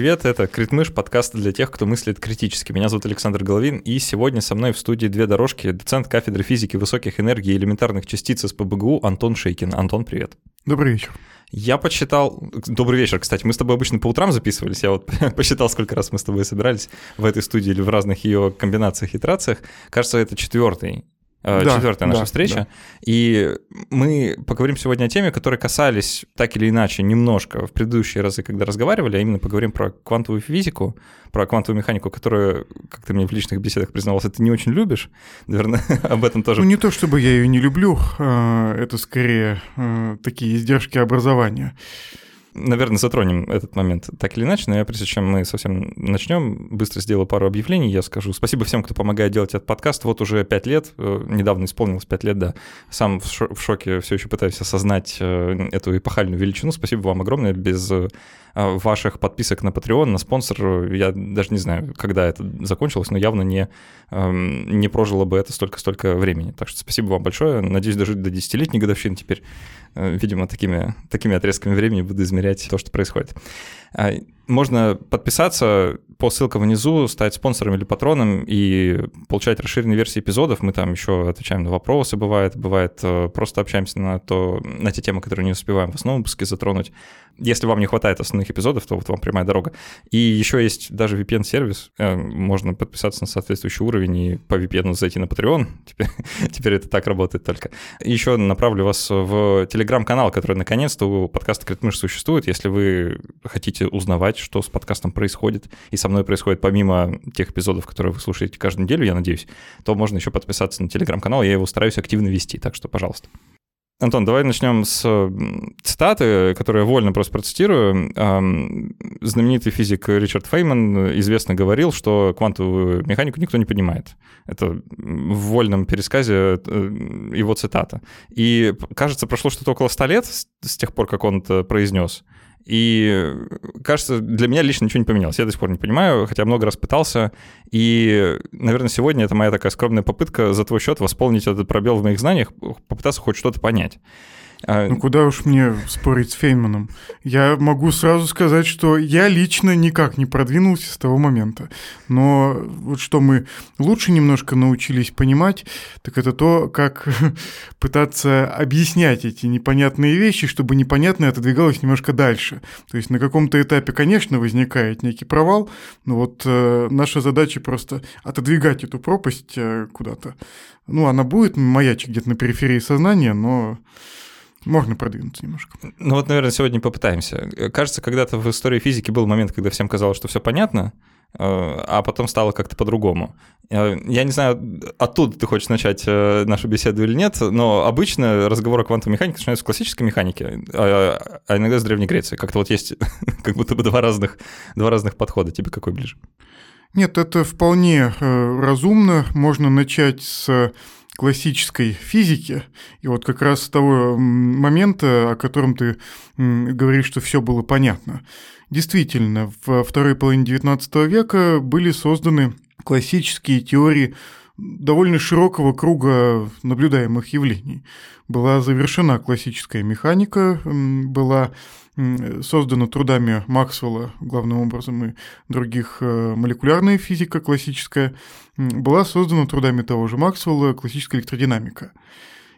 Привет, это Критмыш, подкаст для тех, кто мыслит критически. Меня зовут Александр Головин, и сегодня со мной в студии две дорожки, доцент кафедры физики высоких энергий и элементарных частиц из ПБГУ Антон Шейкин. Антон, привет. Добрый вечер. Я почитал... Добрый вечер, кстати. Мы с тобой обычно по утрам записывались. Я вот посчитал, сколько раз мы с тобой собирались в этой студии или в разных ее комбинациях, итерациях. Кажется, это четвертый да, четвертая наша да, встреча. Да. И мы поговорим сегодня о теме, которые касались так или иначе немножко в предыдущие разы, когда разговаривали, а именно поговорим про квантовую физику, про квантовую механику, которую, как ты мне в личных беседах признавался, ты не очень любишь. Наверное, об этом тоже. Ну, не то чтобы я ее не люблю, а, это скорее э, такие издержки образования наверное, затронем этот момент так или иначе, но я, прежде чем мы совсем начнем, быстро сделаю пару объявлений. Я скажу спасибо всем, кто помогает делать этот подкаст. Вот уже пять лет, э, недавно исполнилось пять лет, да. Сам в шоке все еще пытаюсь осознать э, эту эпохальную величину. Спасибо вам огромное. Без э, ваших подписок на Patreon, на спонсор, я даже не знаю, когда это закончилось, но явно не, эм, не прожило бы это столько-столько времени. Так что спасибо вам большое. Надеюсь дожить до десятилетней годовщины теперь. Видимо, такими, такими отрезками времени буду измерять то, что происходит. А, можно подписаться по ссылкам внизу, стать спонсором или патроном и получать расширенные версии эпизодов. Мы там еще отвечаем на вопросы, бывает, бывает э, просто общаемся на, то, на те темы, которые не успеваем в основном выпуске затронуть. Если вам не хватает основных эпизодов, то вот вам прямая дорога. И еще есть даже VPN-сервис. Э, можно подписаться на соответствующий уровень и по VPN зайти на Patreon. Теперь, теперь это так работает только. еще направлю вас в телеграм-канал, который наконец-то у подкаста «Критмыш» существует. Если вы хотите узнавать, что с подкастом происходит, и со мной происходит помимо тех эпизодов, которые вы слушаете каждую неделю, я надеюсь, то можно еще подписаться на телеграм-канал, я его стараюсь активно вести, так что, пожалуйста. Антон, давай начнем с цитаты, которые я вольно просто процитирую. Знаменитый физик Ричард Фейман известно говорил, что квантовую механику никто не понимает. Это в вольном пересказе э, его цитата. И, кажется, прошло что-то около ста лет с тех пор, как он это произнес. И кажется, для меня лично ничего не поменялось. Я до сих пор не понимаю, хотя много раз пытался. И, наверное, сегодня это моя такая скромная попытка за твой счет восполнить этот пробел в моих знаниях, попытаться хоть что-то понять. А, ну куда уж мне спорить с Фейнманом? Я могу сразу сказать, что я лично никак не продвинулся с того момента. Но вот что мы лучше немножко научились понимать, так это то, как пытаться объяснять эти непонятные вещи, чтобы непонятное отодвигалось немножко дальше. То есть на каком-то этапе, конечно, возникает некий провал, но вот э, наша задача просто отодвигать эту пропасть э, куда-то. Ну, она будет маячить где-то на периферии сознания, но можно продвинуться немножко. Ну вот, наверное, сегодня попытаемся. Кажется, когда-то в истории физики был момент, когда всем казалось, что все понятно, э, а потом стало как-то по-другому. Э, я не знаю, оттуда ты хочешь начать э, нашу беседу или нет, но обычно разговор о квантовой механике начинается с классической механики, а, а иногда с Древней Греции. Как-то вот есть как будто бы два разных, два разных подхода. Тебе какой ближе? Нет, это вполне разумно. Можно начать с классической физики. И вот как раз с того момента, о котором ты говоришь, что все было понятно. Действительно, во второй половине XIX века были созданы классические теории довольно широкого круга наблюдаемых явлений. Была завершена классическая механика, была создана трудами Максвелла, главным образом, и других э, молекулярная физика классическая, была создана трудами того же Максвелла классическая электродинамика.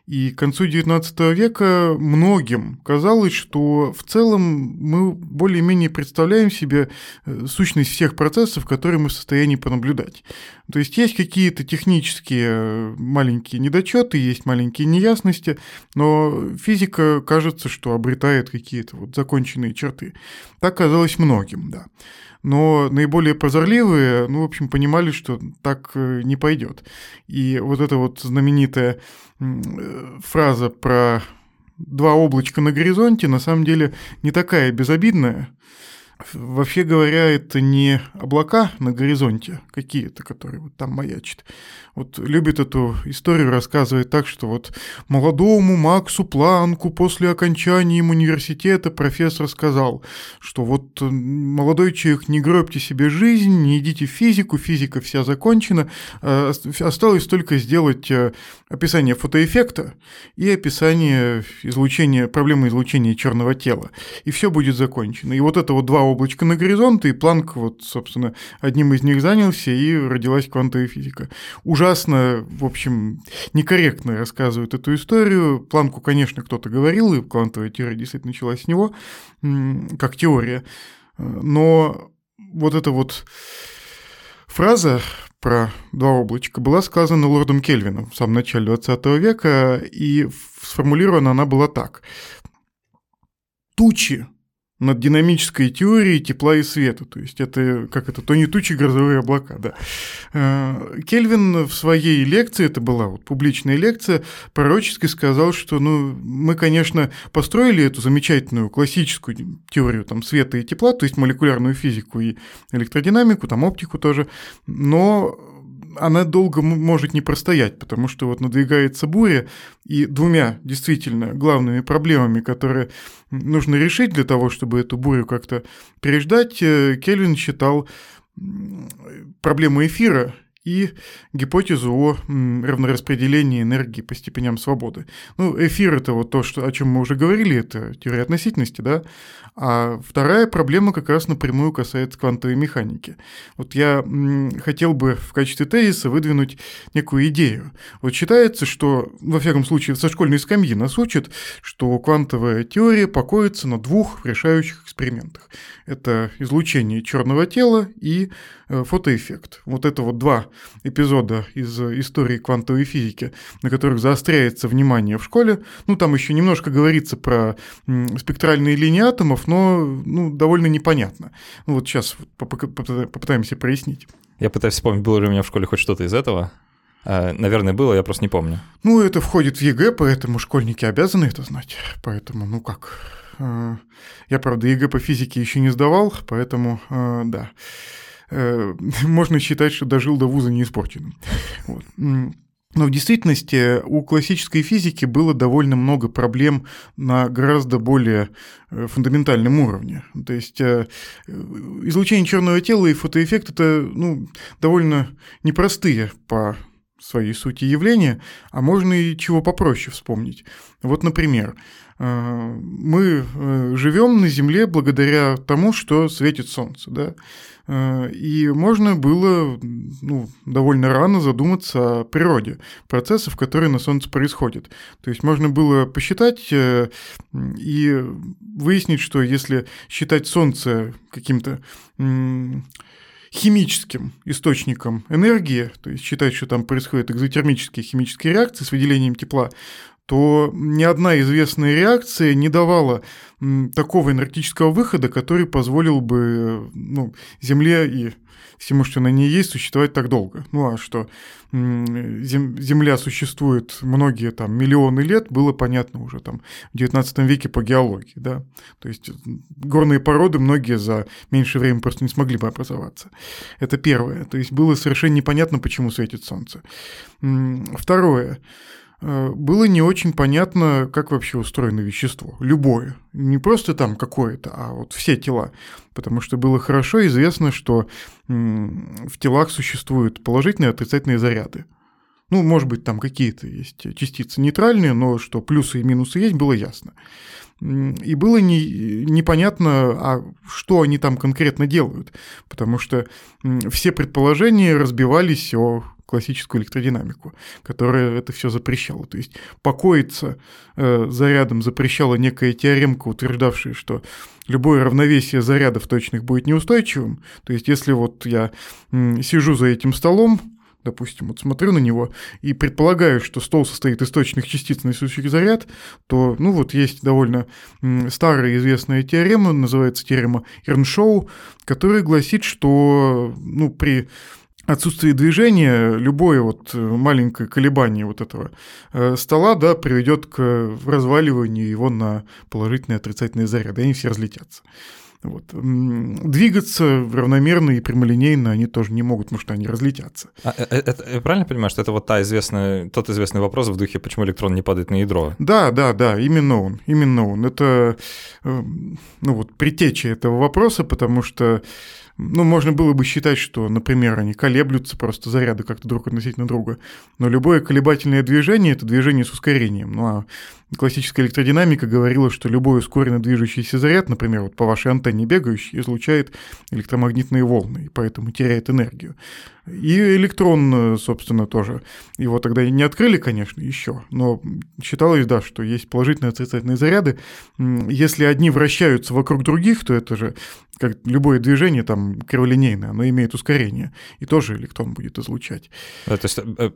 И к концу XIX века многим казалось, что в целом мы более-менее представляем себе э, сущность всех процессов, которые мы в состоянии понаблюдать. То есть есть какие-то технические э, маленькие недочеты, есть маленькие неясности, но физика кажется, что обретает какие-то вот законченные черты. Так казалось многим, да но наиболее прозорливые, ну, в общем, понимали, что так э, не пойдет. И вот эта вот знаменитая э, фраза про два облачка на горизонте на самом деле не такая безобидная, Вообще говоря, это не облака на горизонте какие-то, которые вот там маячат. Вот любит эту историю рассказывать так, что вот молодому Максу Планку после окончания университета профессор сказал, что вот молодой человек, не гробьте себе жизнь, не идите в физику, физика вся закончена, а осталось только сделать э, описание фотоэффекта и описание излучения, проблемы излучения черного тела, и все будет закончено. И вот это вот два облачка на горизонт, и Планк вот, собственно, одним из них занялся, и родилась квантовая физика. Ужасно, в общем, некорректно рассказывают эту историю. Планку, конечно, кто-то говорил, и квантовая теория действительно началась с него, как теория. Но вот эта вот фраза про два облачка была сказана лордом Кельвином в самом начале 20 века, и сформулирована она была так. Тучи над динамической теорией тепла и света. То есть это, как это, то не тучи, грозовые облака, да. Э, Кельвин в своей лекции, это была вот публичная лекция, пророчески сказал, что ну, мы, конечно, построили эту замечательную классическую теорию там, света и тепла, то есть молекулярную физику и электродинамику, там оптику тоже, но она долго может не простоять, потому что вот надвигается буря, и двумя действительно главными проблемами, которые нужно решить для того, чтобы эту бурю как-то переждать, э, Кельвин считал проблему эфира и гипотезу о равнораспределении энергии по степеням свободы. Ну, эфир — это вот то, что, о чем мы уже говорили, это теория относительности, да, а вторая проблема как раз напрямую касается квантовой механики. Вот я хотел бы в качестве тезиса выдвинуть некую идею. Вот считается, что, во всяком случае, со школьной скамьи нас учат, что квантовая теория покоится на двух решающих экспериментах. Это излучение черного тела и э, фотоэффект. Вот это вот два эпизода из истории квантовой физики, на которых заостряется внимание в школе. Ну, там еще немножко говорится про спектральные линии атомов, но ну, довольно непонятно. Ну, вот сейчас попытаемся прояснить. Я пытаюсь вспомнить, было ли у меня в школе хоть что-то из этого. А, наверное, было, я просто не помню. Ну, это входит в ЕГЭ, поэтому школьники обязаны это знать. Поэтому, ну как... Э, я, правда, ЕГЭ по физике еще не сдавал, поэтому, э, да, э, можно считать, что дожил до вуза неиспорченным. Вот. Но в действительности у классической физики было довольно много проблем на гораздо более э, фундаментальном уровне. То есть э, излучение черного тела и фотоэффект это ну, довольно непростые по своей сути явления, а можно и чего попроще вспомнить. Вот, например, мы живем на Земле благодаря тому, что светит Солнце. Да? Э, и можно было ну, довольно рано задуматься о природе процессов, которые на Солнце происходят. То есть можно было посчитать э, и выяснить, что если считать Солнце каким-то химическим источником энергии, то есть считать, что там происходят экзотермические химические реакции с выделением тепла, то ни одна известная реакция не давала такого энергетического выхода, который позволил бы ну, Земле и всему, что на ней есть, существовать так долго. Ну а что Земля существует многие там миллионы лет, было понятно уже там в 19 веке по геологии, да. То есть горные породы многие за меньшее время просто не смогли бы образоваться. Это первое. То есть было совершенно непонятно, почему светит Солнце. Второе. Э, было не очень понятно, как вообще устроено вещество. Любое. Не просто там какое-то, а вот все тела. Потому что было хорошо известно, что в телах существуют положительные и отрицательные заряды. Ну, может быть, там какие-то есть частицы нейтральные, но что плюсы и минусы есть, было ясно. И было не, непонятно, а что они там конкретно делают, потому что все предположения разбивались о классическую электродинамику, которая это все запрещала. То есть покоиться э, зарядом запрещала некая теоремка, утверждавшая, что любое равновесие зарядов точных будет неустойчивым. То есть если вот я м, сижу за этим столом, допустим, вот смотрю на него и предполагаю, что стол состоит из точных частиц, несущих заряд, то, ну вот есть довольно старая известная теорема, называется теорема Эрншоу, которая гласит, что ну, при отсутствие движения, любое вот маленькое колебание вот этого э, стола, да, приведет к разваливанию его на положительные отрицательные заряды, они все разлетятся. Вот. Двигаться равномерно и прямолинейно они тоже не могут, потому что они разлетятся. А, это, это, я правильно понимаю, что это вот та известная, тот известный вопрос в духе, почему электрон не падает на ядро? Да, да, да, именно он, именно он. Это ну вот, предтеча этого вопроса, потому что ну, можно было бы считать, что, например, они колеблются просто заряды как-то друг относительно друга. Но любое колебательное движение – это движение с ускорением. Ну, а классическая электродинамика говорила, что любой ускоренно движущийся заряд, например, вот по вашей антенне бегающий, излучает электромагнитные волны, и поэтому теряет энергию. И электрон, собственно, тоже. Его тогда не открыли, конечно, еще, но считалось, да, что есть положительные отрицательные заряды. Если одни вращаются вокруг других, то это же как любое движение там криволинейное, оно имеет ускорение, и тоже электрон будет излучать. Да, то есть э,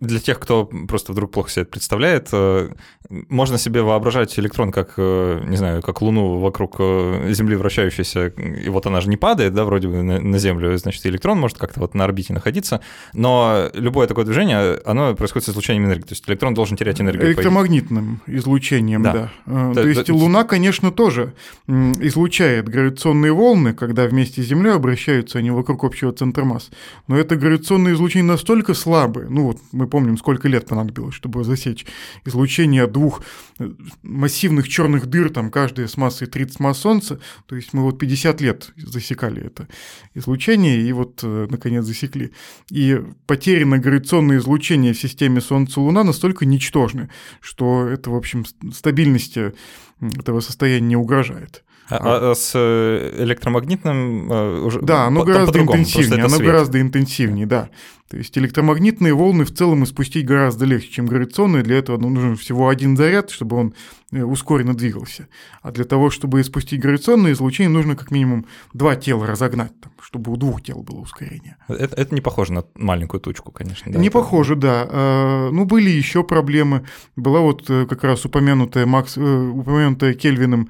для тех, кто просто вдруг плохо себе это представляет, э, можно себе воображать электрон как, э, не знаю, как Луну вокруг Земли вращающейся, и вот она же не падает, да, вроде бы на Землю, значит, электрон может как-то вот на орбите находиться, но любое такое движение, оно происходит с излучением энергии, то есть электрон должен терять энергию. Электромагнитным излучением, да. да. То, то есть Луна, конечно, тоже излучает гравитационные волны, когда вместе с Землей обращаются они вокруг общего центра масс. Но это гравитационное излучение настолько слабое, ну вот мы помним, сколько лет понадобилось, чтобы засечь излучение двух э, массивных черных дыр, там каждая с массой 30 масс Солнца, то есть мы вот 50 лет засекали это излучение, и вот э, наконец засекли. И потерянное гравитационное излучение в системе Солнца-Луна настолько ничтожны, что это, в общем, стабильности этого состояния не угрожает. А, а, а с э, электромагнитным э, уже Да, оно гораздо интенсивнее, оно свет. гораздо интенсивнее, да. То есть электромагнитные волны в целом испустить гораздо легче, чем гравитационные. Для этого нужен всего один заряд, чтобы он э, ускоренно двигался. А для того, чтобы испустить гравитационное излучение, нужно как минимум два тела разогнать, там, чтобы у двух тел было ускорение. Это, это не похоже на маленькую тучку, конечно. Да, не это... похоже, да. А, ну, были еще проблемы. Была вот э, как раз упомянутая, Макс, э, упомянутая Кельвином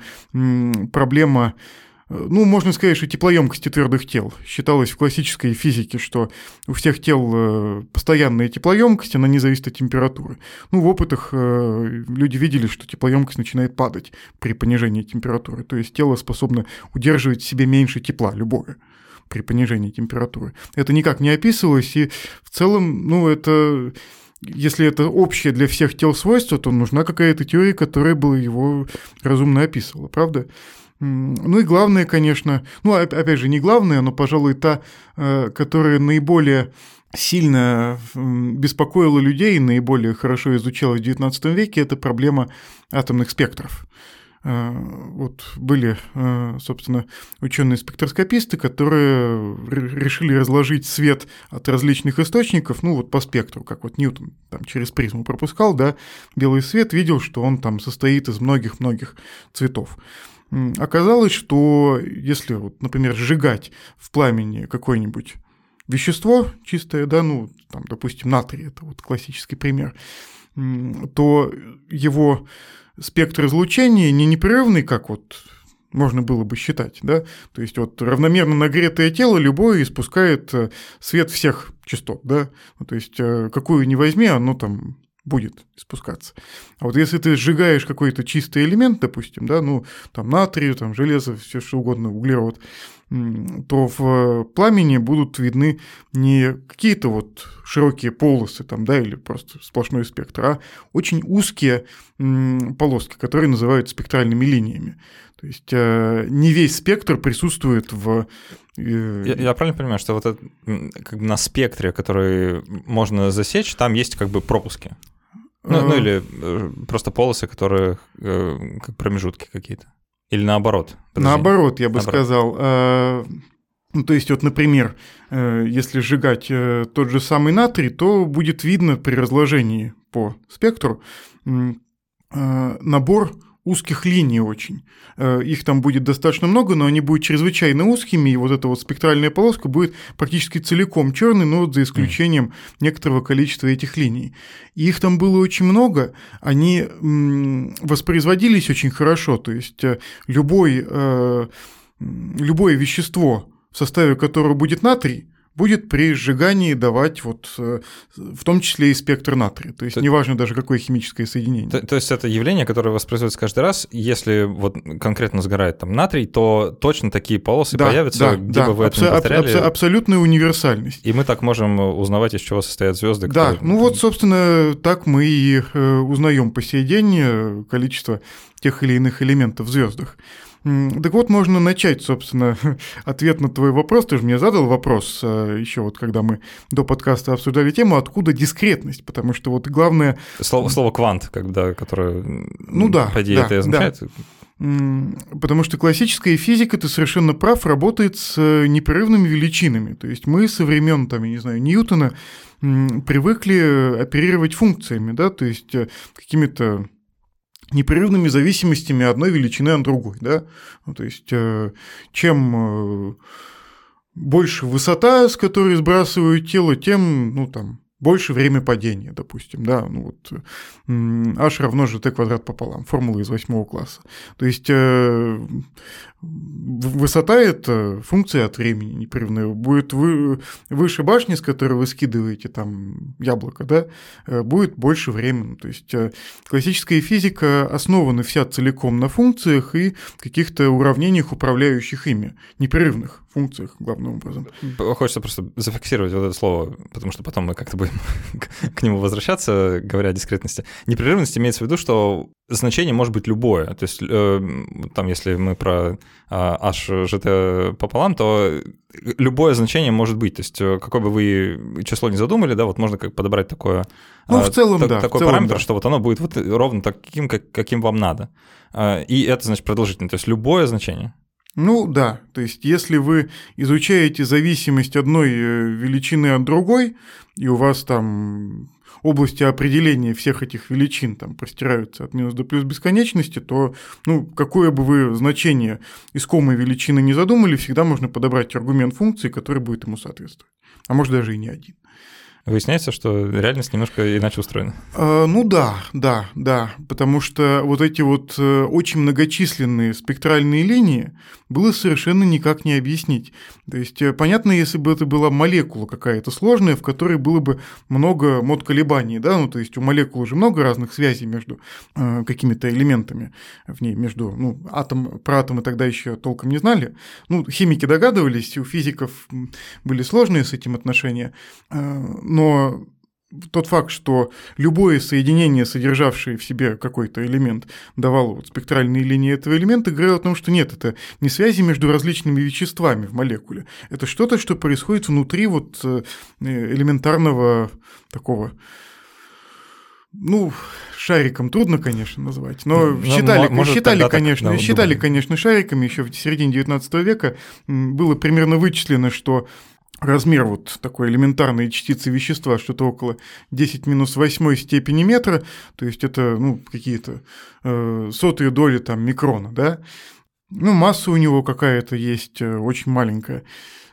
проблема ну, можно сказать, что теплоемкости твердых тел. Считалось в классической физике, что у всех тел э, постоянная теплоемкость, она не зависит от температуры. Ну, в опытах э, люди видели, что теплоемкость начинает падать при понижении температуры. То есть тело способно удерживать в себе меньше тепла, любое при понижении температуры. Это никак не описывалось, и в целом, ну, это если это общее для всех тел свойство, то нужна какая-то теория, которая бы его разумно описывала, правда? Ну и главное, конечно, ну опять же, не главное, но, пожалуй, та, э, которая наиболее сильно беспокоила людей, наиболее хорошо изучалась в XIX веке, это проблема атомных спектров. Э, вот были, э, собственно, ученые-спектроскописты, которые решили разложить свет от различных источников, ну вот по спектру, как вот Ньютон там через призму пропускал, да, белый свет, видел, что он там состоит из многих-многих цветов. Оказалось, что если, вот, например, сжигать в пламени какое-нибудь вещество чистое, да, ну, там, допустим, натрий, это вот классический пример, то его спектр излучения не непрерывный, как вот можно было бы считать, да, то есть вот равномерно нагретое тело любое испускает э, свет всех частот, да, ну, то есть э, какую ни возьми, оно там будет спускаться. А вот если ты сжигаешь какой-то чистый элемент, допустим, да, ну, там натрий, там железо, все что угодно, углерод, то в пламени будут видны не какие-то вот широкие полосы там, да, или просто сплошной спектр, а очень узкие полоски, которые называют спектральными линиями. То есть э, не весь спектр присутствует в... Э, я, я правильно понимаю, что вот это, как бы на спектре, который можно засечь, там есть как бы пропуски? Ну, ну или э, просто полосы, которые как промежутки какие-то. Или наоборот? Подожди. Наоборот, я бы наоборот. сказал. Э, ну, то есть, вот, например, э, если сжигать э, тот же самый натрий, то будет видно при разложении по спектру набор узких линий очень. Э, их там будет достаточно много, но они будут чрезвычайно узкими, и вот эта вот спектральная полоска будет практически целиком черной, но вот за исключением некоторого количества этих линий. И их там было очень много, они воспроизводились очень хорошо, то есть э, любой, э, любое вещество, в составе которого будет натрий, будет при сжигании давать вот э, в том числе и спектр натрия. То есть то, неважно даже какое химическое соединение. То, то есть это явление, которое воспроизводится каждый раз. Если вот конкретно сгорает там натрий, то точно такие полосы да, появятся, да, где да, бы вы абсо- это не повторяли. Абсо- абсолютная универсальность. И мы так можем узнавать, из чего состоят звезды. Да, которые... ну вот, собственно, так мы и э, узнаем по сей день э, количество тех или иных элементов в звездах. Так вот, можно начать, собственно, ответ на твой вопрос. Ты же мне задал вопрос э, еще вот, когда мы до подкаста обсуждали тему, откуда дискретность, потому что вот главное... Слово, слово квант, когда, которое, ну да, по идее, да, это означает... Да. Потому что классическая физика, ты совершенно прав, работает с э, непрерывными величинами. То есть мы со времен, там, я не знаю, Ньютона привыкли оперировать функциями, да, то есть э, какими-то непрерывными зависимостями одной величины от другой, да. Ну, то есть э, чем больше высота, с которой сбрасывают тело, тем, ну, там, больше время падения, допустим, да, ну вот h равно же t квадрат пополам, формула из восьмого класса. То есть э, высота – это функция от времени непрерывная. Будет вы, выше башни, с которой вы скидываете там яблоко, да, э, будет больше времени. То есть э, классическая физика основана вся целиком на функциях и каких-то уравнениях, управляющих ими, непрерывных функциях, главным образом. Хочется просто зафиксировать вот это слово, потому что потом мы как-то будем к нему возвращаться, говоря о дискретности. Непрерывность имеется в виду, что значение может быть любое. То есть э, там, если мы про HGT пополам, то любое значение может быть. То есть э, какое бы вы число не задумали, да, вот можно как подобрать такое, ну, в целом, так, да, такой целом, параметр, да. что вот оно будет вот ровно таким, как, каким вам надо. И это значит продолжительно. То есть любое значение. Ну да, то есть если вы изучаете зависимость одной э, величины от другой, и у вас там области определения всех этих величин там простираются от минус до плюс бесконечности, то ну, какое бы вы значение искомой величины не задумали, всегда можно подобрать аргумент функции, который будет ему соответствовать. А может даже и не один. Выясняется, что реальность немножко иначе устроена. А, ну да, да, да, потому что вот эти вот э, очень многочисленные спектральные линии было совершенно никак не объяснить. То есть э, понятно, если бы это была молекула какая-то сложная, в которой было бы много мод колебаний, да, ну то есть у молекулы уже много разных связей между э, какими-то элементами в ней, между, ну, атом, про атомы тогда еще толком не знали, ну, химики догадывались, у физиков были сложные с этим отношения, но тот факт, что любое соединение, содержавшее в себе какой-то элемент, давало вот спектральные линии этого элемента, говорило о том, что нет, это не связи между различными веществами в молекуле. Это что-то, что происходит внутри вот э, элементарного такого ну, шариком трудно, конечно, назвать, но, но считали, может, считали, конечно, так, да, считали, думаю. конечно, шариками еще в середине 19 века. Было примерно вычислено, что размер вот такой элементарной частицы вещества, что-то около 10 минус 8 степени метра, то есть это ну, какие-то э, сотые доли там микрона, да. Ну, масса у него какая-то есть э, очень маленькая.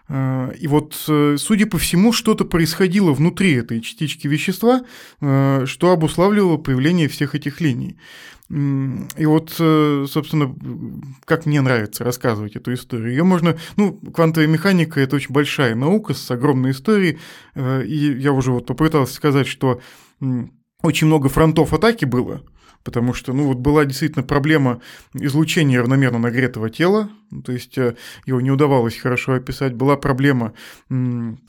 Э, и вот, э, судя по всему, что-то происходило внутри этой частички вещества, что обуславливало появление всех этих линий. И вот, э, собственно, как мне нравится рассказывать эту историю. Ее можно, ну, квантовая механика – это очень большая наука с огромной историей, э, и я уже вот попытался сказать, что очень много фронтов атаки было – потому что, ну, вот была действительно проблема излучения равномерно нагретого тела, то есть э, его не удавалось хорошо описать, была проблема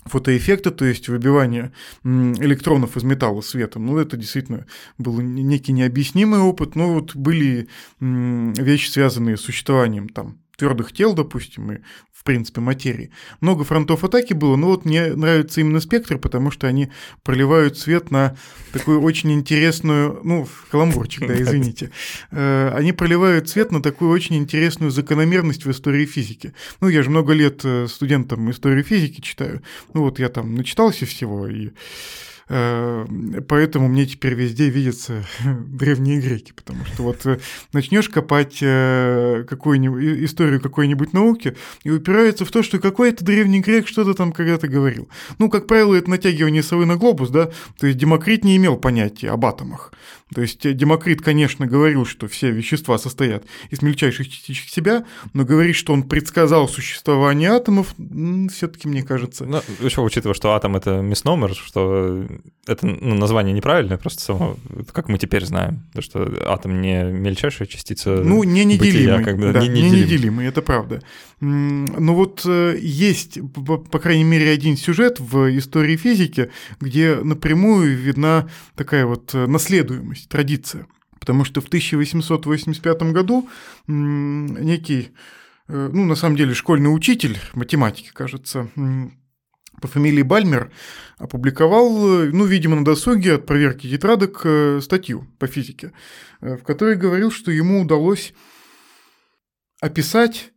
фотоэффекта, то есть выбивания электронов из металла светом, ну, это действительно был некий необъяснимый опыт, но вот были вещи, связанные с существованием там твердых тел, допустим, и в принципе, материи. Много фронтов атаки было, но вот мне нравится именно спектр, потому что они проливают свет на такую очень интересную, ну, каламбурчик, да, извините. Э, они проливают свет на такую очень интересную закономерность в истории физики. Ну, я же много лет э, студентам истории физики читаю. Ну, вот я там начитался всего, и поэтому мне теперь везде видятся древние греки, потому что вот э, начнешь копать э, какую-нибудь историю какой-нибудь науки и упирается в то, что какой-то древний грек что-то там когда-то говорил. Ну, как правило, это натягивание совы на глобус, да, то есть Демокрит не имел понятия об атомах. То есть Демокрит, конечно, говорил, что все вещества состоят из мельчайших частичек себя, но говорить, что он предсказал существование атомов, все-таки мне кажется. Ну, еще учитывая, что атом это мисномер, что это ну, название неправильное, просто само, как мы теперь знаем, то, что атом не мельчайшая частица. Ну, не неделимый, бытия, как бы, да, не, неделимый. не неделимый, это правда. Но вот э, есть, по крайней мере, один сюжет в истории физики, где напрямую видна такая вот э, наследуемость традиция. Потому что в 1885 году некий, э, ну, на самом деле, школьный учитель математики, кажется, по фамилии Бальмер опубликовал, ну, видимо, на досуге от проверки тетрадок э, статью по физике, э, в которой говорил, что ему удалось описать,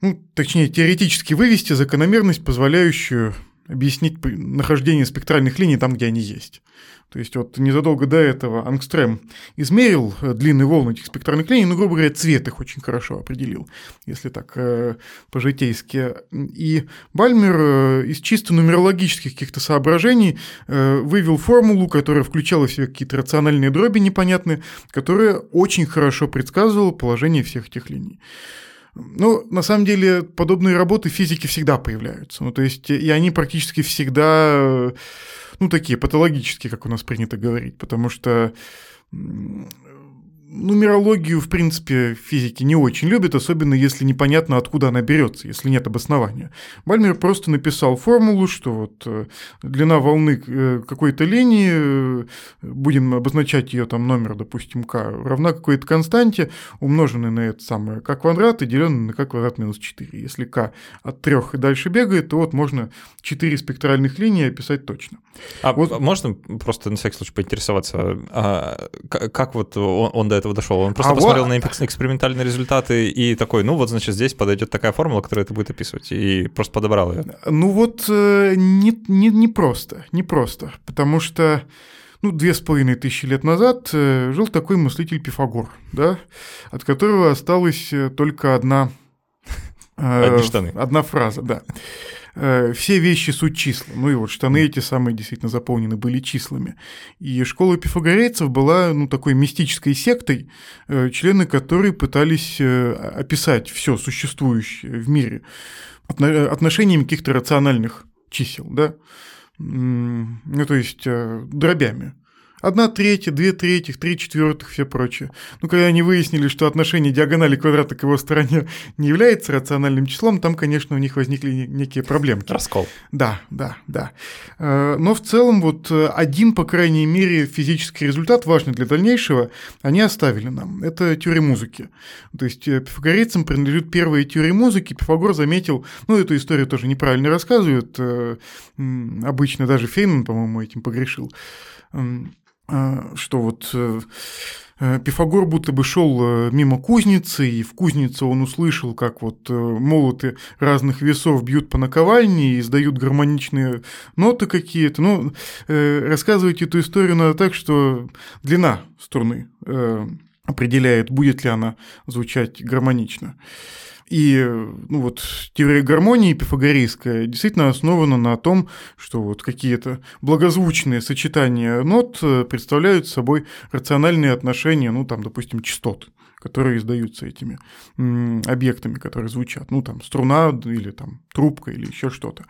ну, точнее, теоретически вывести закономерность, позволяющую объяснить нахождение спектральных линий там, где они есть. То есть вот незадолго до этого Ангстрем измерил э, длинные волны этих спектральных линий, ну, грубо говоря, цвет их очень хорошо определил, если так э, по-житейски. И Бальмер э, из чисто нумерологических каких-то соображений э, вывел формулу, которая включала в себя какие-то рациональные дроби непонятные, которая очень хорошо предсказывала положение всех этих линий. Ну, на самом деле, подобные работы физики всегда появляются. Ну, то есть, и они практически всегда, ну, такие патологические, как у нас принято говорить, потому что нумерологию, в принципе, физики не очень любят, особенно если непонятно, откуда она берется, если нет обоснования. Бальмер просто написал формулу, что вот э, длина волны э, какой-то линии, э, будем обозначать ее там номер, допустим, k, равна какой-то константе, умноженной на это самое k квадрат и деленной на k квадрат минус 4. Если k от 3 и дальше бегает, то вот можно 4 спектральных линии описать точно. А вот. можно просто на всякий случай поинтересоваться, а как вот он, он этого дошел? Он просто а посмотрел вот... на экспериментальные результаты и такой, ну вот, значит, здесь подойдет такая формула, которая это будет описывать, и просто подобрал ее. Ну вот э, не, не, не просто, не просто, потому что ну, две с половиной тысячи лет назад э, жил такой мыслитель Пифагор, да, от которого осталась э, только одна... Одни штаны. Одна фраза, да. Э, все вещи суть числа. Ну и вот штаны эти самые действительно заполнены были числами. И школа пифагорейцев была ну, такой мистической сектой, э, члены которой пытались э, описать все существующее в мире отношениями каких-то рациональных чисел, да, ну то есть дробями. Одна третья, две третьих, три четвертых, все прочее. Ну, когда они выяснили, что отношение диагонали квадрата к его стороне не является рациональным числом, там, конечно, у них возникли некие проблемы. Раскол. Да, да, да. Э, но в целом вот э, один, по крайней мере, физический результат, важный для дальнейшего, они оставили нам. Это теория музыки. То есть э, пифагорейцам принадлежит первые теории музыки. Пифагор заметил, ну, эту историю тоже неправильно рассказывают, обычно даже Фейнман, по-моему, этим погрешил что вот э, э, Пифагор будто бы шел э, мимо кузницы, и в кузнице он услышал, как вот молоты разных весов бьют по наковальне и издают гармоничные ноты какие-то. Ну, рассказывать эту историю надо так, что длина струны определяет, будет ли она звучать гармонично. И ну вот, теория гармонии пифагорейская действительно основана на том, что вот какие-то благозвучные сочетания нот э, представляют собой рациональные отношения, ну там, допустим, частот которые издаются этими объектами, которые звучат. Ну, там, струна или там трубка или еще что-то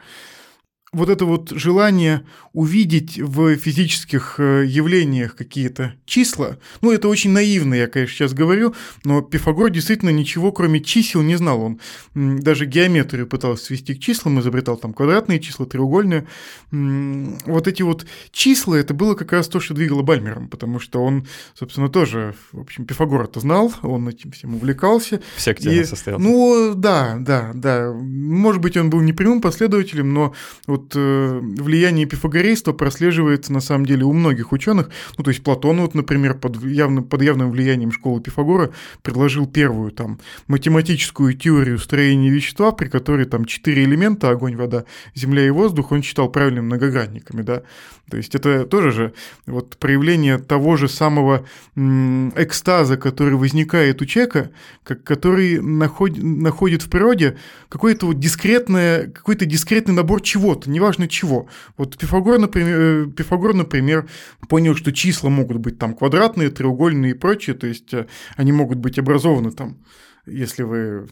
вот это вот желание увидеть в физических э, явлениях какие-то числа, ну, это очень наивно, я, конечно, сейчас говорю, но Пифагор действительно ничего, кроме чисел, не знал. Он даже геометрию пытался свести к числам, изобретал там квадратные числа, треугольные. Вот эти вот числа, это было как раз то, что двигало Бальмером, потому что он, собственно, тоже, в общем, Пифагор это знал, он этим всем увлекался. В секте и, состоял. Ну, да, да, да. Может быть, он был не прямым последователем, но вот вот э, влияние пифагорейства прослеживается на самом деле у многих ученых. Ну, то есть Платон, вот, например, под, явным, под явным влиянием школы Пифагора предложил первую там математическую теорию строения вещества, при которой там четыре элемента, огонь, вода, земля и воздух, он считал правильными многогранниками, да. То есть это тоже же вот проявление того же самого экстаза, который возникает у человека, как, который находит, находит в природе какое-то вот дискретное, какой-то дискретный набор чего-то, неважно чего. Вот Пифагор, например, э, Пифагор, например, понял, что числа могут быть там квадратные, треугольные и прочее, то есть э, они могут быть образованы там, если вы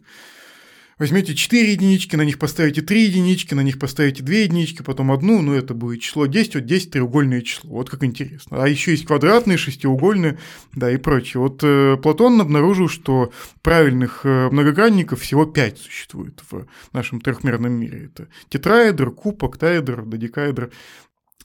возьмете 4 единички, на них поставите 3 единички, на них поставите 2 единички, потом одну, ну это будет число 10, вот 10 треугольное число, вот как интересно. А еще есть квадратные, шестиугольные, да, и прочее. Вот э, Платон обнаружил, что правильных э, многогранников всего 5 существует в нашем трехмерном мире. Это тетраэдр, куб, октаэдр, додекаэдр,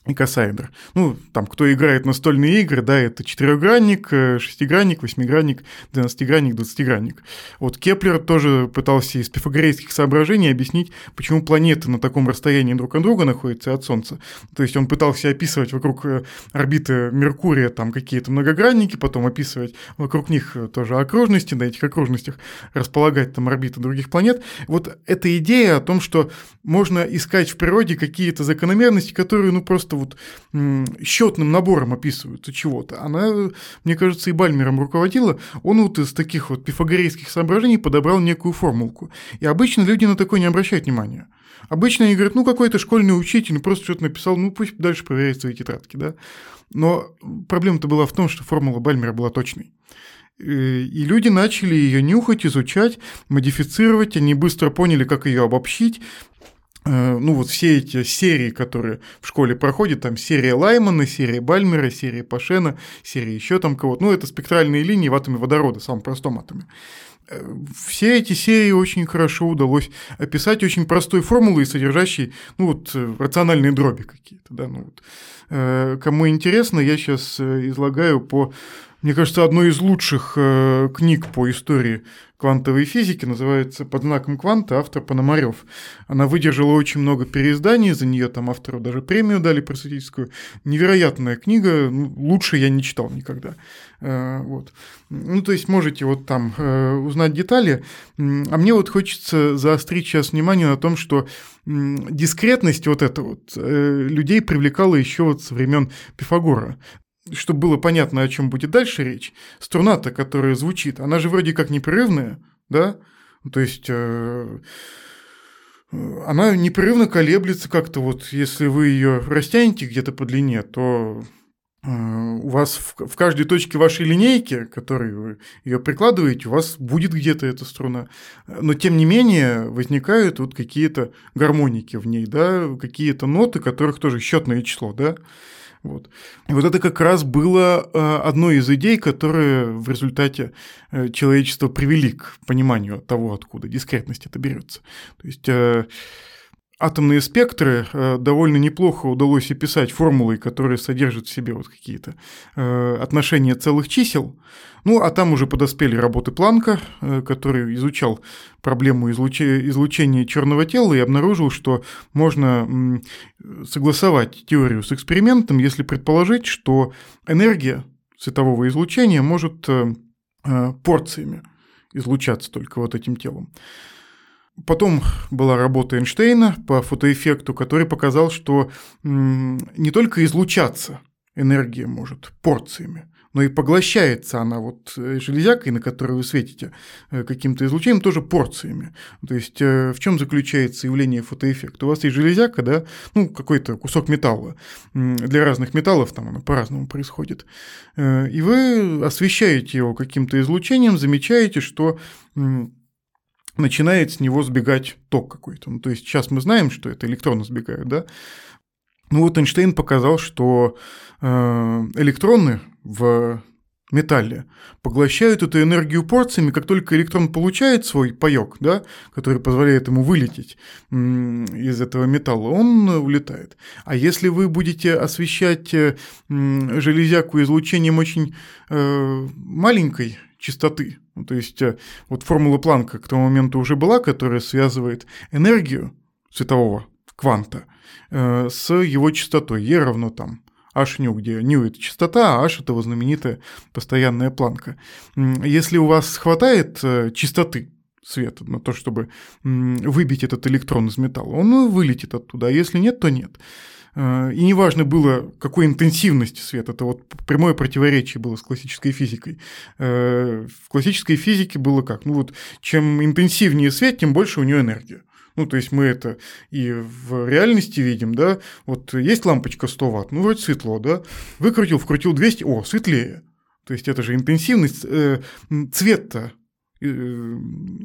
икосаэдр. Ну, там, кто играет настольные игры, да, это четырехгранник, э, шестигранник, восьмигранник, двенадцатигранник, двадцатигранник. Вот Кеплер тоже пытался из пифагорейских соображений объяснить, почему планеты на таком расстоянии друг от друга находятся от Солнца. То есть он пытался описывать вокруг э, орбиты Меркурия там какие-то многогранники, потом описывать вокруг них э, тоже окружности, на этих окружностях располагать там орбиты других планет. Вот эта идея о том, что можно искать в природе какие-то закономерности, которые, ну, просто вот счетным набором описываются чего-то. Она, мне кажется, и Бальмером руководила. Он вот из таких вот пифагорейских соображений подобрал некую формулку. И обычно люди на такое не обращают внимания. Обычно они говорят, ну, какой-то школьный учитель просто что-то написал, ну, пусть дальше проверяет свои тетрадки, да. Но проблема-то была в том, что формула Бальмера была точной. И люди начали ее нюхать, изучать, модифицировать, они быстро поняли, как ее обобщить, Э, ну вот все эти серии, которые в школе проходят, там серия Лаймана, серия Бальмера, серия Пашена, серия еще там кого-то, ну это спектральные линии в атоме водорода, в самом простом атоме. Э, все эти серии очень хорошо удалось описать очень простой формулой, содержащей, ну вот, э, рациональные дроби какие-то, да, ну вот. Кому интересно, я сейчас излагаю по мне кажется, одной из лучших э, книг по истории квантовой физики называется «Под знаком кванта», автор Пономарев. Она выдержала очень много переизданий, за нее там автору даже премию дали просветительскую. Невероятная книга, ну, лучше я не читал никогда. Э, вот. Ну, то есть можете вот там э, узнать детали. А мне вот хочется заострить сейчас внимание на том, что дискретность вот эта вот э, людей привлекала еще вот со времен Пифагора чтобы было понятно, о чем будет дальше речь, струна-то, которая звучит, она же вроде как непрерывная, да? То есть э, она непрерывно колеблется как-то, вот если вы ее растянете где-то по длине, то э, у вас в, в каждой точке вашей линейки, которой вы ее прикладываете, у вас будет где-то эта струна. Но тем не менее возникают вот какие-то гармоники в ней, да, какие-то ноты, которых тоже счетное число, да. Вот. И вот это как раз было э, одной из идей, которые в результате э, человечества привели к пониманию того, откуда дискретность это берется. То есть э, атомные спектры довольно неплохо удалось описать формулой, которые содержат в себе вот какие-то отношения целых чисел, ну, а там уже подоспели работы Планка, э, который изучал проблему излучения черного тела и обнаружил, что можно согласовать теорию с экспериментом, если предположить, что энергия светового излучения может э, э, порциями излучаться только вот этим телом. Потом была работа Эйнштейна по фотоэффекту, который показал, что не только излучаться энергия может порциями, но и поглощается она вот э, железякой, на которую вы светите, э, каким-то излучением, тоже порциями. То есть э, в чем заключается явление фотоэффекта? У вас есть железяка, да, ну, какой-то кусок металла. Для разных металлов там оно по-разному происходит. И вы освещаете его каким-то излучением, замечаете, что начинает с него сбегать ток какой-то. Ну, то есть сейчас мы знаем, что это электроны сбегают, да, ну вот Эйнштейн показал, что электроны в металле поглощают эту энергию порциями, как только электрон получает свой паёк, да, который позволяет ему вылететь из этого металла, он улетает. А если вы будете освещать э, железяку излучением очень э, маленькой частоты, ну, то есть э, вот формула Планка к тому моменту уже была, которая связывает энергию светового кванта с его частотой, E равно там H ню, где ню это частота, а H это его знаменитая постоянная планка. Если у вас хватает э, частоты света на то, чтобы выбить этот электрон из металла, он вылетит оттуда, а если нет, то нет. Э, и неважно было, какой интенсивности света, это вот прямое противоречие было с классической физикой. Э, в классической физике было как? Ну вот, чем интенсивнее свет, тем больше у него энергия. Ну, то есть мы это и в реальности видим, да, вот есть лампочка 100 ватт, ну, вроде светло, да, выкрутил, вкрутил 200, о, светлее. То есть это же интенсивность, э, цвет-то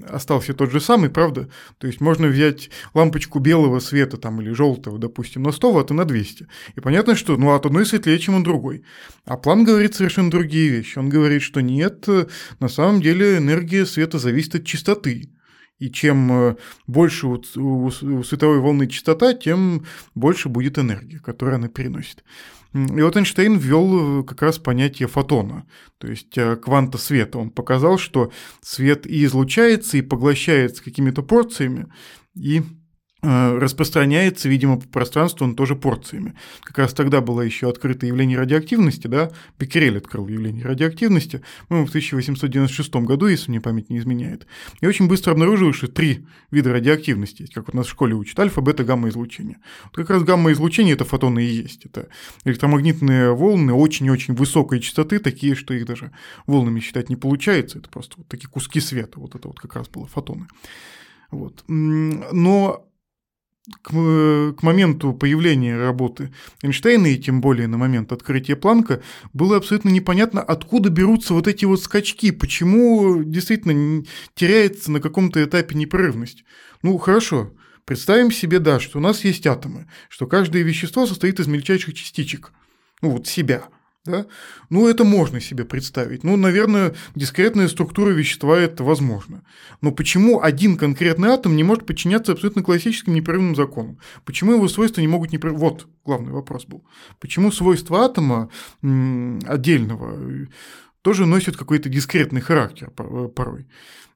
остался тот же самый, правда? То есть можно взять лампочку белого света там, или желтого, допустим, на 100 ватт и на 200. И понятно, что ну, от одной светлее, чем у другой. А план говорит совершенно другие вещи. Он говорит, что нет, на самом деле энергия света зависит от частоты. И чем больше у световой волны частота, тем больше будет энергия, которую она переносит. И вот Эйнштейн ввел как раз понятие фотона, то есть кванта света. Он показал, что свет и излучается, и поглощается какими-то порциями, и Э, распространяется, видимо, по пространству он тоже порциями. Как раз тогда было еще открыто явление радиоактивности, да, Беккерель открыл явление радиоактивности, по в 1896 году, если мне память не изменяет. И очень быстро обнаружил, что три вида радиоактивности есть, как вот нас в школе учат, альфа, бета, гамма излучение. Вот как раз гамма излучение это фотоны и есть. Это электромагнитные волны очень-очень высокой частоты, такие, что их даже волнами считать не получается. Это просто вот такие куски света. Вот это вот как раз было фотоны. Вот. Но к, к моменту появления работы Эйнштейна, и тем более на момент открытия Планка, было абсолютно непонятно, откуда берутся вот эти вот скачки, почему действительно теряется на каком-то этапе непрерывность. Ну, хорошо, представим себе, да, что у нас есть атомы, что каждое вещество состоит из мельчайших частичек, ну вот себя – да? Ну, это можно себе представить. Ну, наверное, дискретная структура вещества – это возможно. Но почему один конкретный атом не может подчиняться абсолютно классическим непрерывным законам? Почему его свойства не могут непрерывно... Вот главный вопрос был. Почему свойства атома отдельного тоже носят какой-то дискретный характер порой?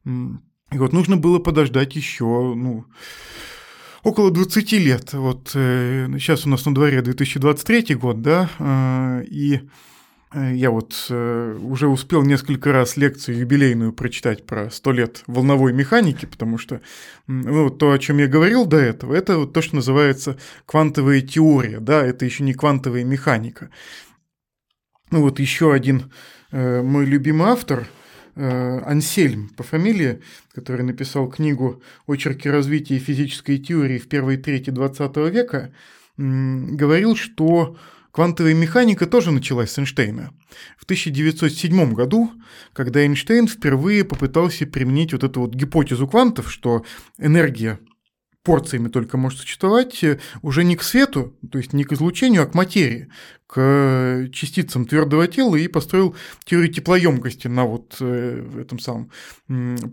И вот нужно было подождать еще, ну, около 20 лет. Вот э, сейчас у нас на дворе 2023 год, да, э, и э, я вот э, уже успел несколько раз лекцию юбилейную прочитать про 100 лет волновой механики, потому что ну, то, о чем я говорил до этого, это вот то, что называется квантовая теория, да, это еще не квантовая механика. Ну вот еще один э, мой любимый автор – Э, Ансельм по фамилии, который написал книгу «Очерки развития физической теории в первой трети XX века», говорил, что квантовая механика тоже началась с Эйнштейна. В 1907 году, когда Эйнштейн впервые попытался применить вот эту вот гипотезу квантов, что энергия порциями только может существовать, э, уже не к свету, то есть не к излучению, а к материи, к частицам твердого тела и построил теорию теплоемкости на вот э, этом самом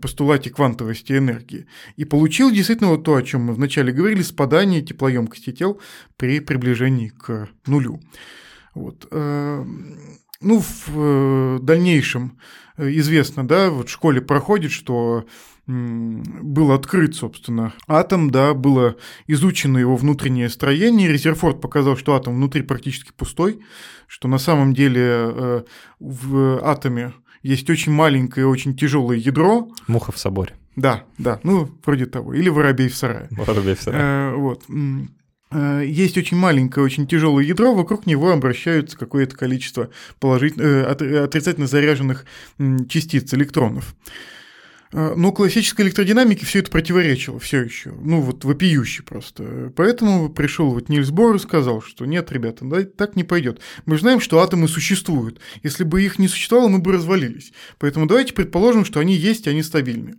постулате квантовости энергии. И получил действительно вот то, о чем мы вначале говорили, спадание теплоемкости тел при приближении к нулю. Вот. Э, ну, в дальнейшем известно, да, вот в школе проходит, что был открыт, собственно, атом, да, было изучено его внутреннее строение. Резерфорд показал, что атом внутри практически пустой, что на самом деле э, в атоме есть очень маленькое, очень тяжелое ядро. Муха в соборе. Да, да, ну, вроде того. Или воробей в сарае. Воробей в сарае. Э, вот э, есть очень маленькое, очень тяжелое ядро, вокруг него обращаются какое-то количество положительных, отрицательно заряженных частиц, электронов. А, но классической электродинамике все это противоречило все еще. Ну, вот вопиюще просто. Поэтому пришел вот Нильс Бор и сказал, что нет, ребята, да, так не пойдет. Мы знаем, что атомы существуют. Если бы их не существовало, мы бы развалились. Поэтому давайте предположим, что они есть, и они стабильны.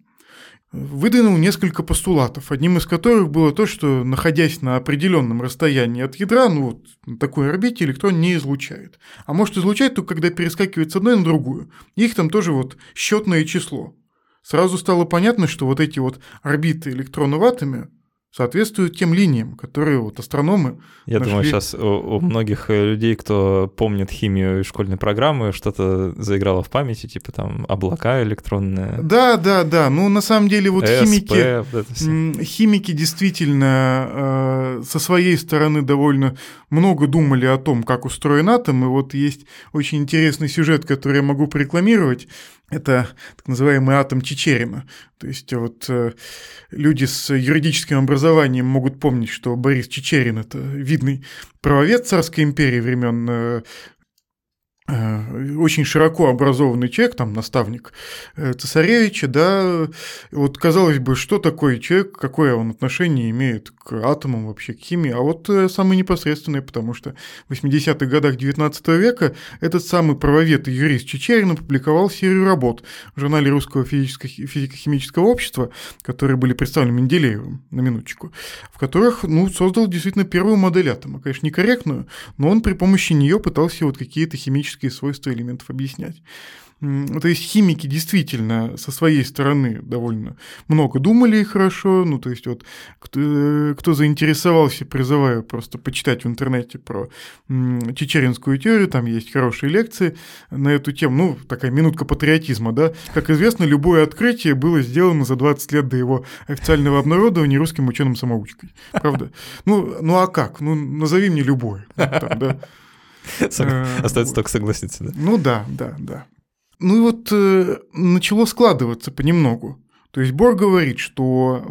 Выдвинул несколько постулатов, одним из которых было то, что, находясь на определенном расстоянии от ядра, ну вот на такой орбите электрон не излучает. А может излучать только когда перескакивает с одной на другую. Их там тоже вот счетное число сразу стало понятно, что вот эти вот орбиты электрона в атоме соответствуют тем линиям, которые вот астрономы Я нашли. думаю, сейчас у, у многих э, людей, кто помнит химию и школьной программы, что-то заиграло в памяти, типа там облака электронные. Да, да, да. Ну, на самом деле, вот СП, химики, вот химики действительно э, со своей стороны довольно много думали о том, как устроен атом, и вот есть очень интересный сюжет, который я могу порекламировать это так называемый атом Чечерина. То есть вот э, люди с юридическим образованием могут помнить, что Борис Чечерин – это видный правовед царской империи времен э, Э, очень широко образованный человек, там наставник э, цесаревича, да, вот казалось бы, что такое человек, какое он отношение имеет к атомам, вообще к химии, а вот э, самое непосредственное, потому что в 80-х годах 19 века этот самый правовед и юрист Чечерин опубликовал серию работ в журнале Русского физико-химического общества, которые были представлены Менделеевым, на минуточку, в которых, ну, создал действительно первую модель атома, конечно, некорректную, но он при помощи нее пытался вот какие-то химические химические свойства элементов объяснять. То есть химики действительно со своей стороны довольно много думали хорошо. Ну, то есть вот кто, кто заинтересовался, призываю просто почитать в интернете про чечеринскую теорию, там есть хорошие лекции на эту тему. Ну, такая минутка патриотизма, да. Как известно, любое открытие было сделано за 20 лет до его официального обнародования русским ученым-самоучкой. Правда? Ну, ну а как? Ну, назови мне любое. Там, да. Остается только согласиться, да? Ну да, да, да. Ну и вот э, начало складываться понемногу. То есть Бор говорит, что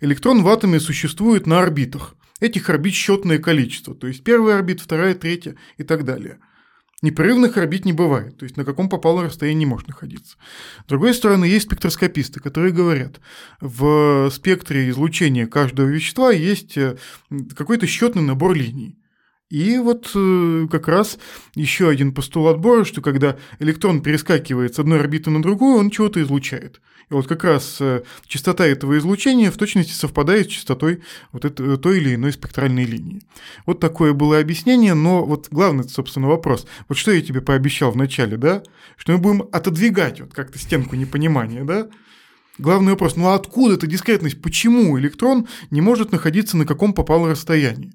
электрон в атоме существует на орбитах. Этих орбит счетное количество. То есть первая орбита, вторая, третья и так далее. Непрерывных орбит не бывает, то есть на каком попало расстоянии не может находиться. С другой стороны, есть спектроскописты, которые говорят, в спектре излучения каждого вещества есть э, какой-то счетный набор линий. И вот э, как раз еще один постулат Бора, что когда электрон перескакивает с одной орбиты на другую, он чего-то излучает. И вот как раз э, частота этого излучения в точности совпадает с частотой вот этой, той или иной спектральной линии. Вот такое было объяснение, но вот главный, собственно, вопрос. Вот что я тебе пообещал в начале, да? Что мы будем отодвигать вот как-то стенку непонимания, да? Главный вопрос, ну а откуда эта дискретность? Почему электрон не может находиться на каком попало расстоянии?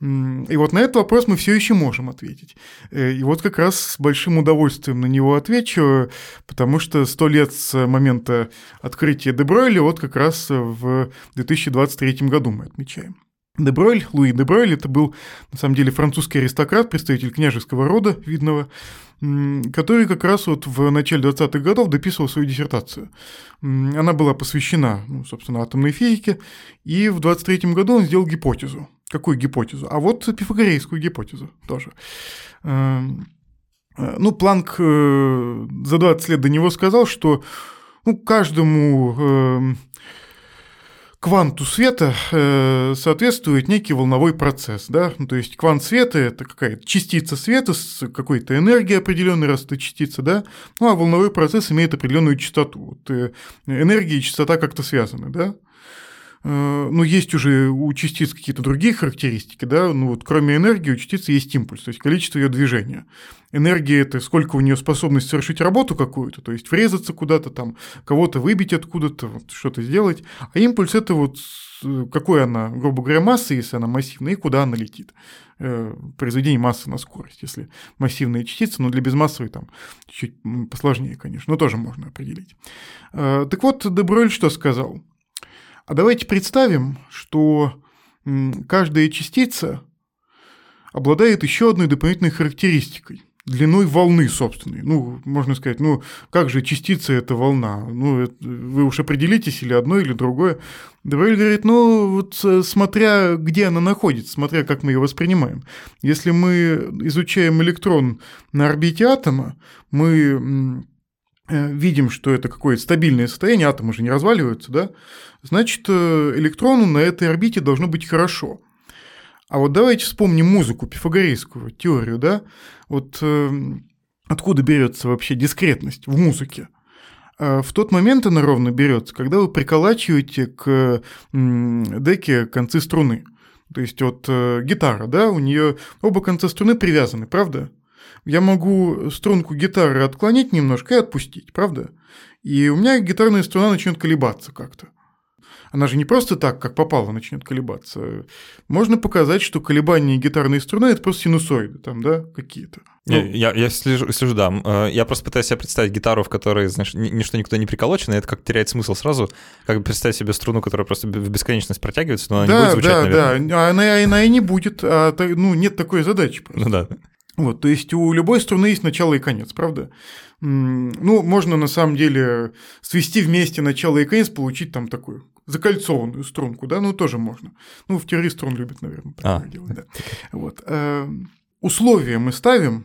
И вот на этот вопрос мы все еще можем ответить. Э, и вот как раз с большим удовольствием на него отвечу, потому что сто лет с момента открытия Дебройля вот как раз в 2023 году мы отмечаем. Дебройль, Луи Дебройль, это был на самом деле французский аристократ, представитель княжеского рода видного, который как раз вот в начале 20-х годов дописывал свою диссертацию. Она была посвящена, ну, собственно, атомной физике, и в 23 году он сделал гипотезу. Какую гипотезу? А вот пифагорейскую гипотезу тоже. Эм, э, ну, Планк э, за 20 лет до него сказал, что ну, каждому эм, кванту света э, соответствует некий волновой процесс, да, ну, то есть квант света – это какая-то частица света с какой-то энергией определенной, раз это частица, да, ну, а волновой процесс имеет определенную частоту. Вот, энергия и частота как-то связаны, да, ну, есть уже у частиц какие-то другие характеристики, да, ну вот кроме энергии у частицы есть импульс, то есть количество ее движения. Энергия – это сколько у нее способность совершить работу какую-то, то есть врезаться куда-то там, кого-то выбить откуда-то, вот, что-то сделать, а импульс – это вот какой она, грубо говоря, масса, если она массивная, и куда она летит. Э, произведение массы на скорость, если массивная частица, но для безмассовой там чуть посложнее, конечно, но тоже можно определить. Э, так вот, Деброль что сказал? А давайте представим, что каждая частица обладает еще одной дополнительной характеристикой длиной волны собственной. Ну, можно сказать, ну, как же частица – это волна? Ну, вы уж определитесь, или одно, или другое. Деврель говорит, ну, вот э, смотря где она находится, смотря как мы ее воспринимаем. Если мы изучаем электрон на орбите атома, мы видим, что это какое-то стабильное состояние, атомы же не разваливаются, да, значит, э, электрону на этой орбите должно быть хорошо. А вот давайте вспомним музыку, пифагорейскую теорию, да, вот э, откуда берется вообще дискретность в музыке? В тот момент она ровно берется, когда вы приколачиваете к деке концы струны. То есть вот гитара, да, у нее оба конца струны привязаны, правда? Я могу струнку гитары отклонить немножко и отпустить, правда? И у меня гитарная струна начнет колебаться как-то. Она же не просто так, как попало, начнет колебаться. Можно показать, что колебания гитарной струны это просто синусоиды, там, да, какие-то. Ну, я, я слежу, слежу, да. Э, я просто пытаюсь себе представить гитару, в которой, знаешь, ничто никуда не приколочено, и это как теряет смысл сразу. Как представить себе струну, которая просто в бесконечность протягивается, но она да, не будет звучать, да, наверное. Да, да, она, она и не будет, а, ну, нет такой задачи просто. Ну да. Вот, то есть у любой струны есть начало и конец, правда? Ну, можно на самом деле свести вместе начало и конец, получить там такую закольцованную струнку, да, ну тоже можно. Ну, в теории струн любят, наверное, такое а. делать, да. Вот. Эм, условия мы ставим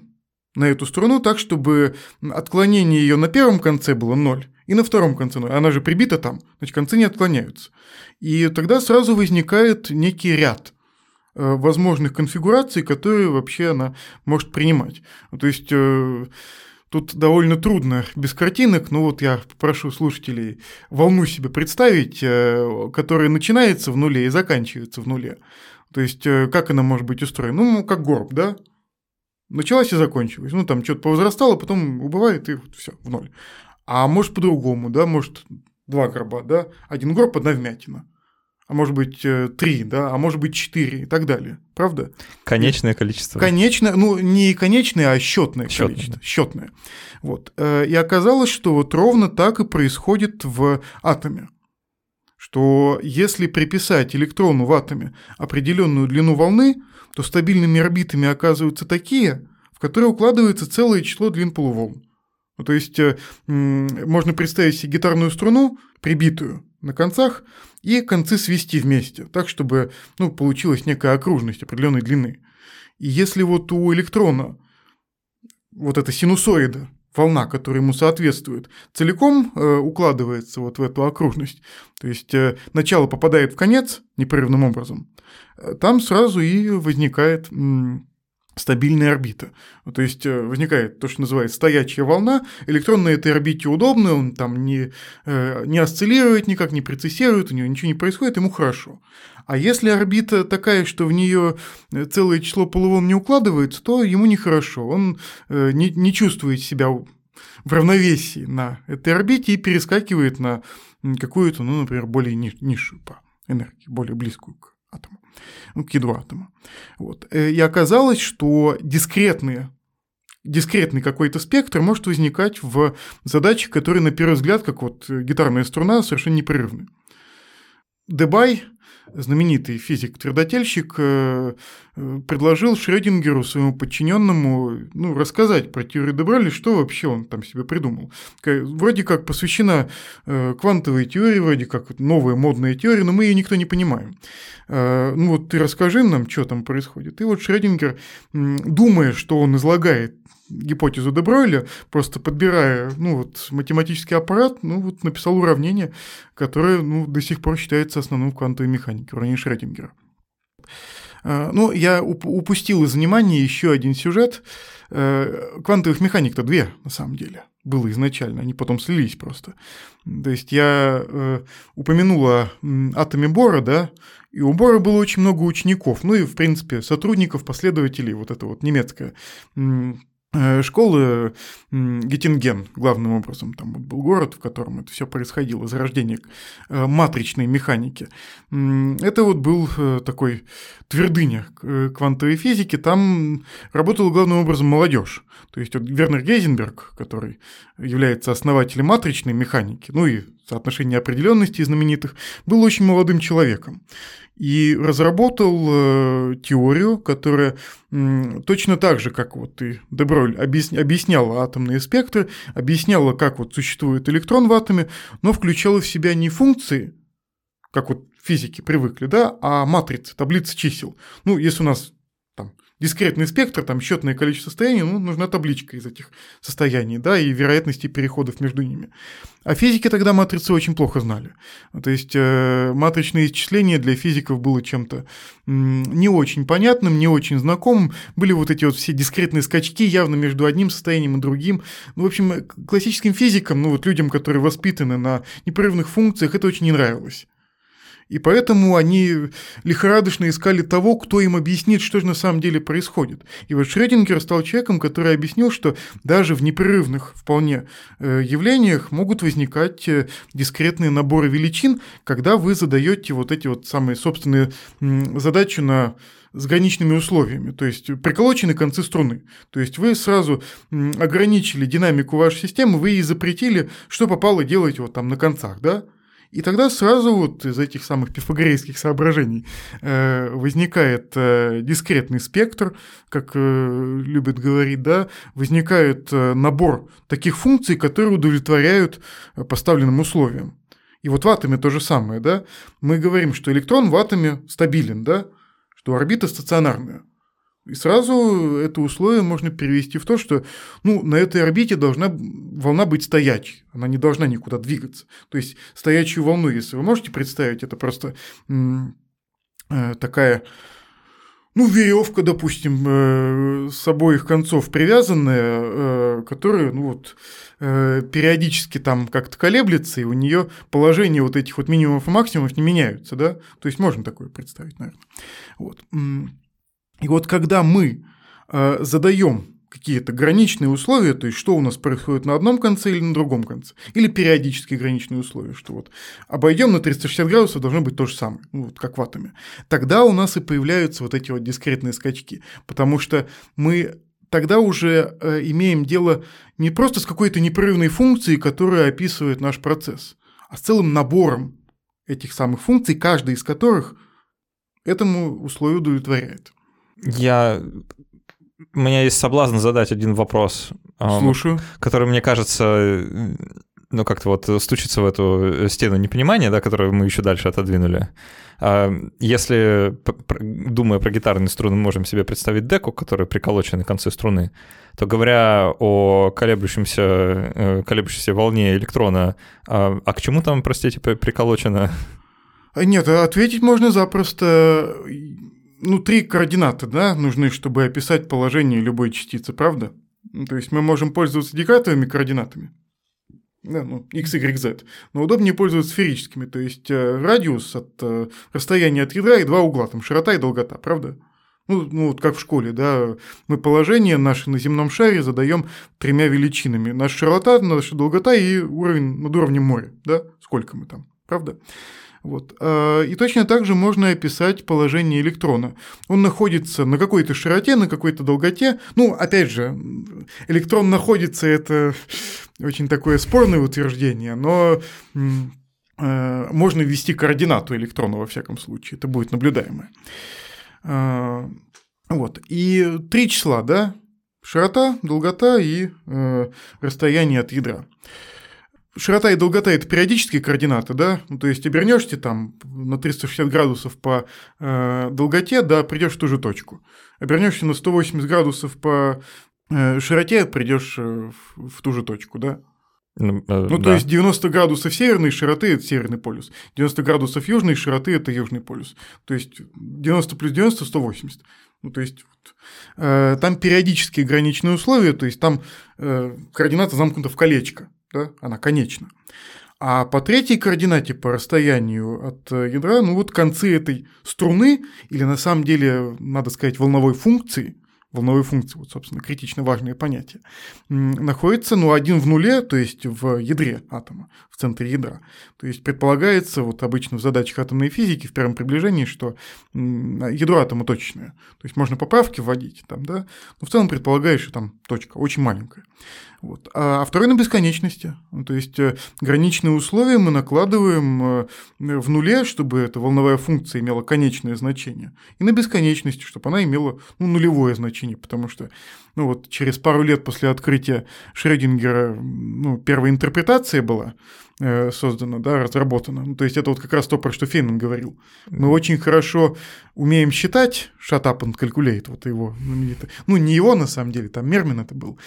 на эту струну так, чтобы отклонение ее на первом конце было ноль, и на втором конце ноль. Она же прибита там, значит, концы не отклоняются. И тогда сразу возникает некий ряд возможных конфигураций, которые вообще она может принимать. То есть э, тут довольно трудно без картинок, но вот я попрошу слушателей волну себе представить, э, которая начинается в нуле и заканчивается в нуле. То есть как она может быть устроена? Ну, как горб, да? Началась и закончилась. Ну, там что-то повозрастало, потом убывает, и вот все, в ноль. А может по-другому, да, может два гроба, да, один гроб, одна вмятина а может быть э, три, да, а может быть четыре и так далее. Правда? Конечное количество. Конечное, ну не конечное, а счетное, счетное количество. Счетное. Вот. Э, и оказалось, что вот ровно так и происходит в атоме. Что если приписать электрону в атоме определенную длину волны, то стабильными орбитами оказываются такие, в которые укладывается целое число длин полуволн. Ну, то есть э, можно представить себе гитарную струну, прибитую на концах, и концы свести вместе, так, чтобы ну, получилась некая окружность определенной длины. И если вот у электрона вот эта синусоида, волна, которая ему соответствует, целиком э, укладывается вот в эту окружность, то есть э, начало попадает в конец непрерывным образом, э, там сразу и возникает стабильная орбита. То есть э, возникает то, что называется стоячая волна, электрон на этой орбите удобный, он там не, э, не осциллирует никак, не прецессирует, у него ничего не происходит, ему хорошо. А если орбита такая, что в нее э, целое число полуволн не укладывается, то ему нехорошо, он не, не чувствует себя в равновесии на этой орбите и перескакивает на какую-то, ну, например, более низшую по энергии, более близкую к атому, ну, к ядру атома. Вот. Э, и оказалось, что дискретные дискретный какой-то спектр может возникать в задачах, которые, на первый взгляд, как вот гитарная струна, совершенно непрерывны. Дебай знаменитый физик-твердотельщик, э, э, предложил Шрёдингеру, своему подчиненному, ну, рассказать про теорию Дебройля, что вообще он там себе придумал. Вроде как посвящена э, квантовой теории, вроде как новая модная теория, но мы ее никто не понимаем. Ну вот ты расскажи нам, что там происходит. И вот Шрёдингер, думая, что он излагает гипотезу Дебройля, просто подбирая ну, вот, математический аппарат, ну, вот, написал уравнение, которое ну, до сих пор считается основным в квантовой механике, уравнение Шрёдингера. А, ну, я упустил из внимания еще один сюжет. Э, квантовых механик-то две, на самом деле, было изначально, они потом слились просто. То есть я э, упомянул о атоме Бора, да, и у Бора было очень много учеников, ну и, в принципе, сотрудников, последователей, вот это вот немецкое школы Геттинген, главным образом, там вот был город, в котором это все происходило, зарождение э, матричной механики. Это вот был э, такой твердыня квантовой физики, там работала главным образом молодежь. То есть вот Вернер Гейзенберг, который является основателем матричной механики, ну и соотношение определенности знаменитых, был очень молодым человеком и разработал э, теорию, которая точно так же, как вот и Деброль объясня, объясняла атомные спектры, объясняла, как вот существует электрон в атоме, но включала в себя не функции, как вот физики привыкли, да, а матрицы, таблицы чисел. Ну, если у нас дискретный спектр, там счетное количество состояний, ну, нужна табличка из этих состояний, да, и вероятности переходов между ними. А физики тогда матрицы очень плохо знали. То есть э, матричные исчисления для физиков было чем-то не очень понятным, не очень знакомым. Были вот эти вот все дискретные скачки явно между одним состоянием и другим. Ну, в общем, классическим физикам, ну вот людям, которые воспитаны на непрерывных функциях, это очень не нравилось. И поэтому они лихорадочно искали того, кто им объяснит, что же на самом деле происходит. И вот Шрёдингер стал человеком, который объяснил, что даже в непрерывных вполне э, явлениях могут возникать э, дискретные наборы величин, когда вы задаете вот эти вот самые собственные задачи на с граничными условиями, то есть приколочены концы струны. То есть вы сразу ограничили динамику вашей системы, вы ей запретили, что попало делать вот там на концах, да? И тогда сразу вот из этих самых пифагорейских соображений э, возникает э, дискретный спектр, как э, любят говорить, да, возникает набор таких функций, которые удовлетворяют поставленным условиям. И вот в атоме то же самое, да, мы говорим, что электрон в атоме стабилен, да, что орбита стационарная. И сразу это условие можно перевести в то, что ну, на этой орбите должна волна быть стоячей, она не должна никуда двигаться. То есть стоячую волну, если вы можете представить, это просто э, такая ну, веревка, допустим, э, с обоих концов привязанная, э, которая, ну вот, периодически там как-то колеблется, и у нее положение вот этих вот минимумов и максимумов не меняются, да? То есть можно такое представить, наверное. Вот. И вот когда мы э, задаем какие-то граничные условия, то есть что у нас происходит на одном конце или на другом конце, или периодические граничные условия, что вот обойдем на 360 градусов должно быть то же самое, ну, вот как в атоме. Тогда у нас и появляются вот эти вот дискретные скачки, потому что мы тогда уже э, имеем дело не просто с какой-то непрерывной функцией, которая описывает наш процесс, а с целым набором этих самых функций, каждая из которых этому условию удовлетворяет. Я у меня есть соблазн задать один вопрос. Слушаю. Который, мне кажется, ну, как-то вот стучится в эту стену непонимания, да, которую мы еще дальше отодвинули. А, если, думая про гитарные струны, мы можем себе представить деку, которая приколочена на конце струны, то говоря о колеблющемся, э, колеблющейся волне электрона, а, а к чему там, простите, приколочено? Нет, ответить можно запросто ну, три координаты, да, нужны, чтобы описать положение любой частицы, правда? Ну, то есть мы можем пользоваться декатовыми координатами, да, ну, x, y, z, но удобнее пользоваться сферическими, то есть э, радиус от э, расстояния от ядра и два угла, там широта и долгота, правда? Ну, ну, вот как в школе, да, мы положение наше на земном шаре задаем тремя величинами. Наша широта, наша долгота и уровень над уровнем моря, да, сколько мы там, правда? Вот. А, и точно так же можно описать положение электрона. Он находится на какой-то широте, на какой-то долготе. Ну, опять же, электрон находится, это очень такое спорное утверждение, но а, можно ввести координату электрона во всяком случае, это будет наблюдаемое. А, вот. И три числа, да? Широта, долгота и э, расстояние от ядра широта и долгота – это периодические координаты, да? Ну, то есть обернешься там на 360 градусов по э, долготе, да, придешь в ту же точку. Обернешься на 180 градусов по э, широте, придешь э, в, в ту же точку, да? Ну, э, ну да. то есть 90 градусов северной широты – это северный полюс, 90 градусов южной широты – это южный полюс. То есть 90 плюс 90 – 180. Ну, то есть э, там периодические граничные условия, то есть там э, координата замкнута в колечко да, она конечна. А по третьей координате, по расстоянию от э, ядра, ну вот концы этой струны, или на самом деле, надо сказать, волновой функции, волновой функции, вот, собственно, критично важное понятие, находится, ну, один в нуле, то есть в ядре атома, в центре ядра. То есть предполагается, вот обычно в задачах атомной физики, в первом приближении, что ядро атома точечное. То есть можно поправки вводить там, да, но в целом предполагаешь, что там точка очень маленькая. Вот. А, а второй на бесконечности. Ну, то есть э, граничные условия мы накладываем э, в нуле, чтобы эта волновая функция имела конечное значение, и на бесконечности, чтобы она имела ну, нулевое значение, потому что ну, вот, через пару лет после открытия Шрёдингера ну, первая интерпретация была э, создана, да, разработана. Ну, то есть это вот как раз то, про что Фейнман говорил. Мы очень хорошо умеем считать, shut up and calculate, вот его знаменитый. Ну, не его на самом деле, там Мермин это был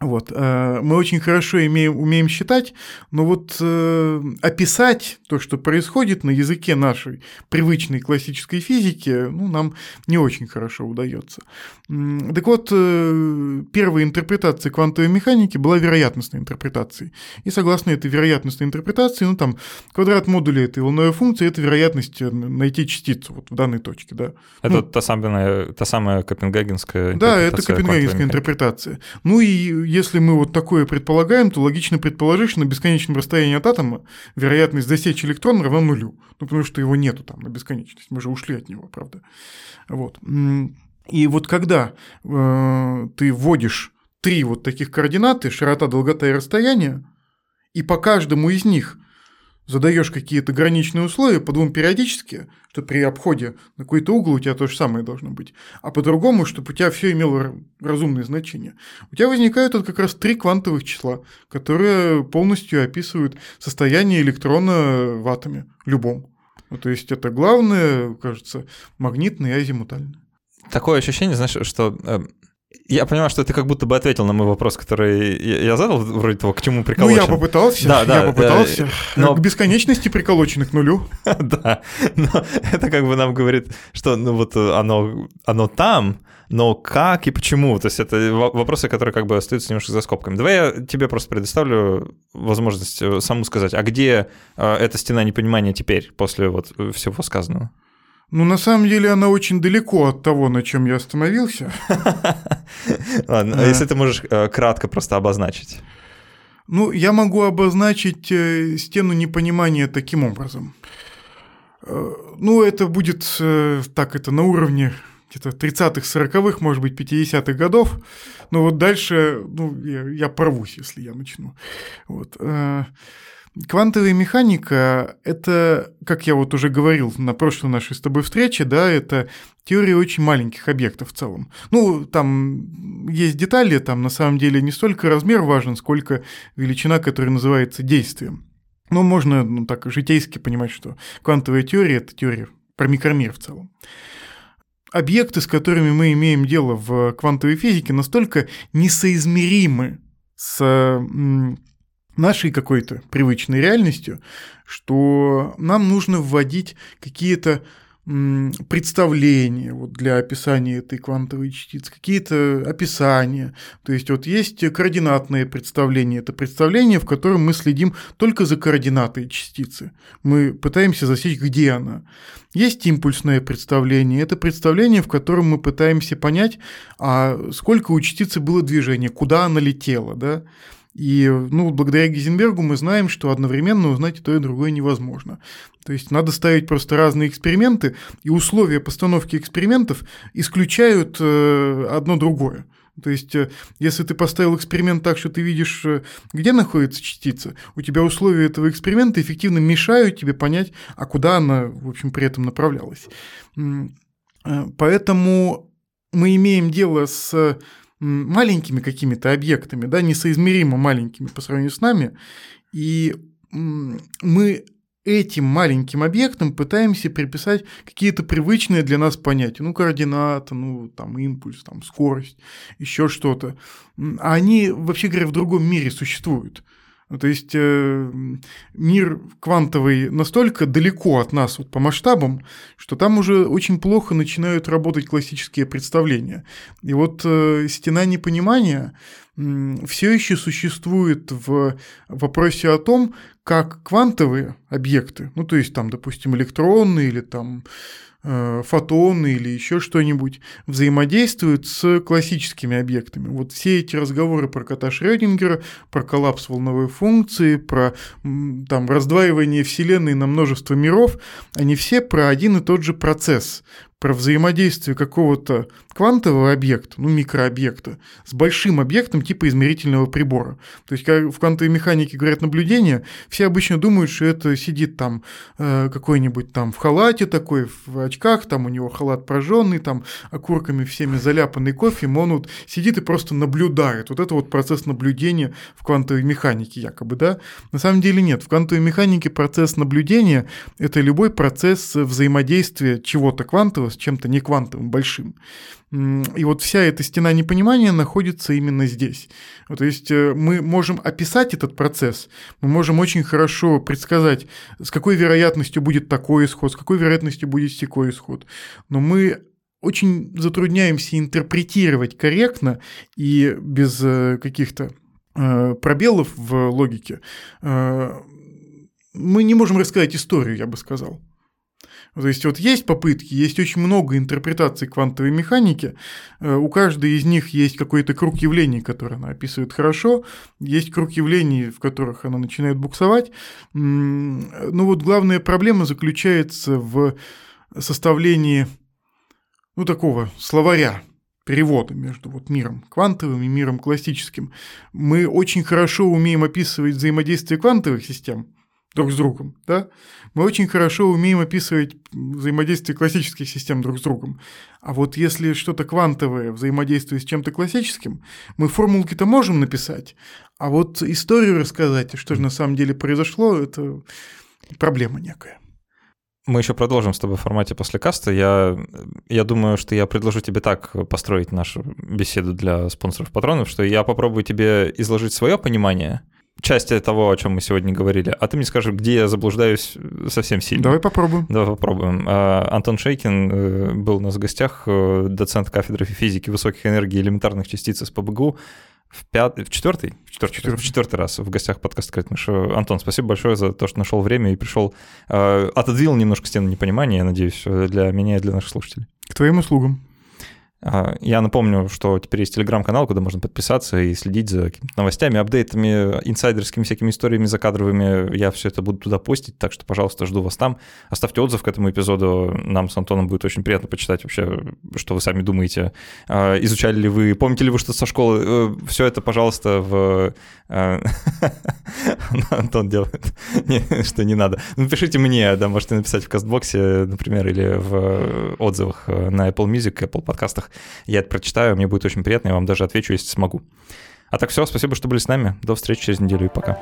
вот, э, мы очень хорошо имеем, умеем считать, но вот э, описать то, что происходит на языке нашей привычной классической физики, ну, нам не очень хорошо удается. Так вот, э, первая интерпретация квантовой механики была вероятностной интерпретацией. И согласно этой вероятностной интерпретации, ну, там, квадрат модуля этой волновой функции – это вероятность найти частицу вот в данной точке, да. Это ну, та, самая, та самая копенгагенская Да, это копенгагенская интерпретация. Ну и если мы вот такое предполагаем, то логично предположить, что на бесконечном расстоянии от атома вероятность засечь электрон равна нулю. Ну, потому что его нету там на бесконечность. Мы же ушли от него, правда. Вот. И вот когда э, ты вводишь три вот таких координаты, широта, долгота и расстояние, и по каждому из них задаешь какие-то граничные условия, по двум периодически, что при обходе на какой-то угол у тебя то же самое должно быть, а по-другому, чтобы у тебя все имело разумное значение. У тебя возникают вот как раз три квантовых числа, которые полностью описывают состояние электрона в атоме, любом. Ну, то есть это главное, кажется, магнитное и азимутальное. Такое ощущение, знаешь, что э, я понимаю, что ты как будто бы ответил на мой вопрос, который я задал, вроде того, к чему приколочен. Ну, я попытался, да, да, я попытался. Да, но... К бесконечности приколочены к нулю. да, но это как бы нам говорит, что ну вот оно, оно там, но как и почему? То есть это вопросы, которые как бы остаются немножко за скобками. Давай я тебе просто предоставлю возможность э, саму сказать, а где э, эта стена непонимания теперь, после вот всего сказанного? Ну, на самом деле, она очень далеко от того, на чем я остановился. Ладно, а если ты можешь э, кратко просто обозначить? Ну, я могу обозначить э, стену непонимания таким образом. Э, ну, это будет так, это на уровне где-то 30-х, 40-х, может быть, 50-х годов. Но вот дальше ну, я, я порвусь, если я начну. Вот. Квантовая механика – это, как я вот уже говорил на прошлой нашей с тобой встрече, да, это теория очень маленьких объектов в целом. Ну, там есть детали, там на самом деле не столько размер важен, сколько величина, которая называется действием. Но можно, ну, так житейски понимать, что квантовая теория – это теория про микромир в целом. Объекты, с которыми мы имеем дело в квантовой физике, настолько несоизмеримы с нашей какой-то привычной реальностью, что нам нужно вводить какие-то представления вот для описания этой квантовой частицы, какие-то описания. То есть вот есть координатное представление. Это представление, в котором мы следим только за координатой частицы. Мы пытаемся засечь, где она. Есть импульсное представление. Это представление, в котором мы пытаемся понять, а сколько у частицы было движения, куда она летела. Да? И ну, благодаря Гейзенбергу мы знаем, что одновременно узнать и то, и другое невозможно. То есть надо ставить просто разные эксперименты, и условия постановки экспериментов исключают э, одно другое. То есть, э, если ты поставил эксперимент так, что ты видишь, э, где находится частица, у тебя условия этого эксперимента эффективно мешают тебе понять, а куда она, в общем, при этом направлялась. Поэтому мы имеем дело с маленькими какими-то объектами, да, несоизмеримо маленькими по сравнению с нами, и мы этим маленьким объектам пытаемся приписать какие-то привычные для нас понятия, ну, координата, ну, там, импульс, там, скорость, еще что-то. А они, вообще говоря, в другом мире существуют. Ну, то есть э, мир квантовый настолько далеко от нас вот, по масштабам, что там уже очень плохо начинают работать классические представления. И вот э, стена непонимания все еще существует в вопросе о том, как квантовые объекты, ну то есть там, допустим, электроны или там фотоны или еще что-нибудь взаимодействуют с классическими объектами. Вот все эти разговоры про кота Шрёдингера, про коллапс волновой функции, про там, раздваивание Вселенной на множество миров, они все про один и тот же процесс, про взаимодействие какого-то квантового объекта, ну, микрообъекта, с большим объектом типа измерительного прибора. То есть, как в квантовой механике говорят наблюдение, все обычно думают, что это сидит там э, какой-нибудь там в халате такой, в очках, там у него халат прожженный, там окурками всеми заляпанный кофе, он вот сидит и просто наблюдает. Вот это вот процесс наблюдения в квантовой механике якобы, да? На самом деле нет. В квантовой механике процесс наблюдения – это любой процесс взаимодействия чего-то квантового с чем-то не квантовым, большим. И вот вся эта стена непонимания находится именно здесь. То есть э, мы можем описать этот процесс, мы можем очень хорошо предсказать, с какой вероятностью будет такой исход, с какой вероятностью будет секой исход. Но мы очень затрудняемся интерпретировать корректно и без э, каких-то э, пробелов в логике. Мы не можем рассказать историю, я бы сказал. То есть вот есть попытки, есть очень много интерпретаций квантовой механики, э, у каждой из них есть какой-то круг явлений, который она описывает хорошо, есть круг явлений, в которых она начинает буксовать. Но вот главная проблема заключается в составлении ну, такого словаря, перевода между вот миром квантовым и миром классическим. Мы очень хорошо умеем описывать взаимодействие квантовых систем, друг с другом, да, мы очень хорошо умеем описывать взаимодействие классических систем друг с другом. А вот если что-то квантовое взаимодействует с чем-то классическим, мы формулки-то можем написать, а вот историю рассказать, что же на самом деле произошло, это проблема некая. Мы еще продолжим с тобой в формате после каста. Я, я думаю, что я предложу тебе так построить нашу беседу для спонсоров-патронов, что я попробую тебе изложить свое понимание – части того, о чем мы сегодня говорили, а ты мне скажешь, где я заблуждаюсь совсем сильно. Давай попробуем. Давай попробуем. А, Антон Шейкин э, был у нас в гостях, э, доцент кафедры физики высоких энергий и элементарных частиц из ПБГУ. в, пят... в четвертый? В четвертый, четвертый. В четвертый раз в гостях подкаста «Крать мышь». Антон, спасибо большое за то, что нашел время и пришел, э, отодвинул немножко стену непонимания, я надеюсь, для меня и для наших слушателей. К твоим услугам. А, я напомню, что теперь есть телеграм-канал, куда можно подписаться и следить за новостями, апдейтами, инсайдерскими всякими историями закадровыми. Я все это буду туда постить, так что, пожалуйста, жду вас там. Оставьте отзыв к этому эпизоду. Нам с Антоном будет очень приятно почитать вообще, что вы сами думаете. А, изучали ли вы, помните ли вы что-то со школы? Э, все это, пожалуйста, в... Э, Антон делает, что не надо. Напишите мне, да, можете написать в кастбоксе, например, или в отзывах на Apple Music, Apple подкастах я это прочитаю, мне будет очень приятно, я вам даже отвечу, если смогу. А так все, спасибо, что были с нами. До встречи через неделю и пока.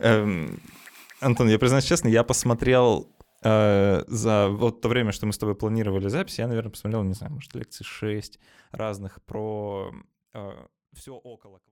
Антон, я признаюсь честно, я посмотрел э, за вот то время, что мы с тобой планировали запись, я, наверное, посмотрел, не знаю, может, лекции 6 разных про э, все около.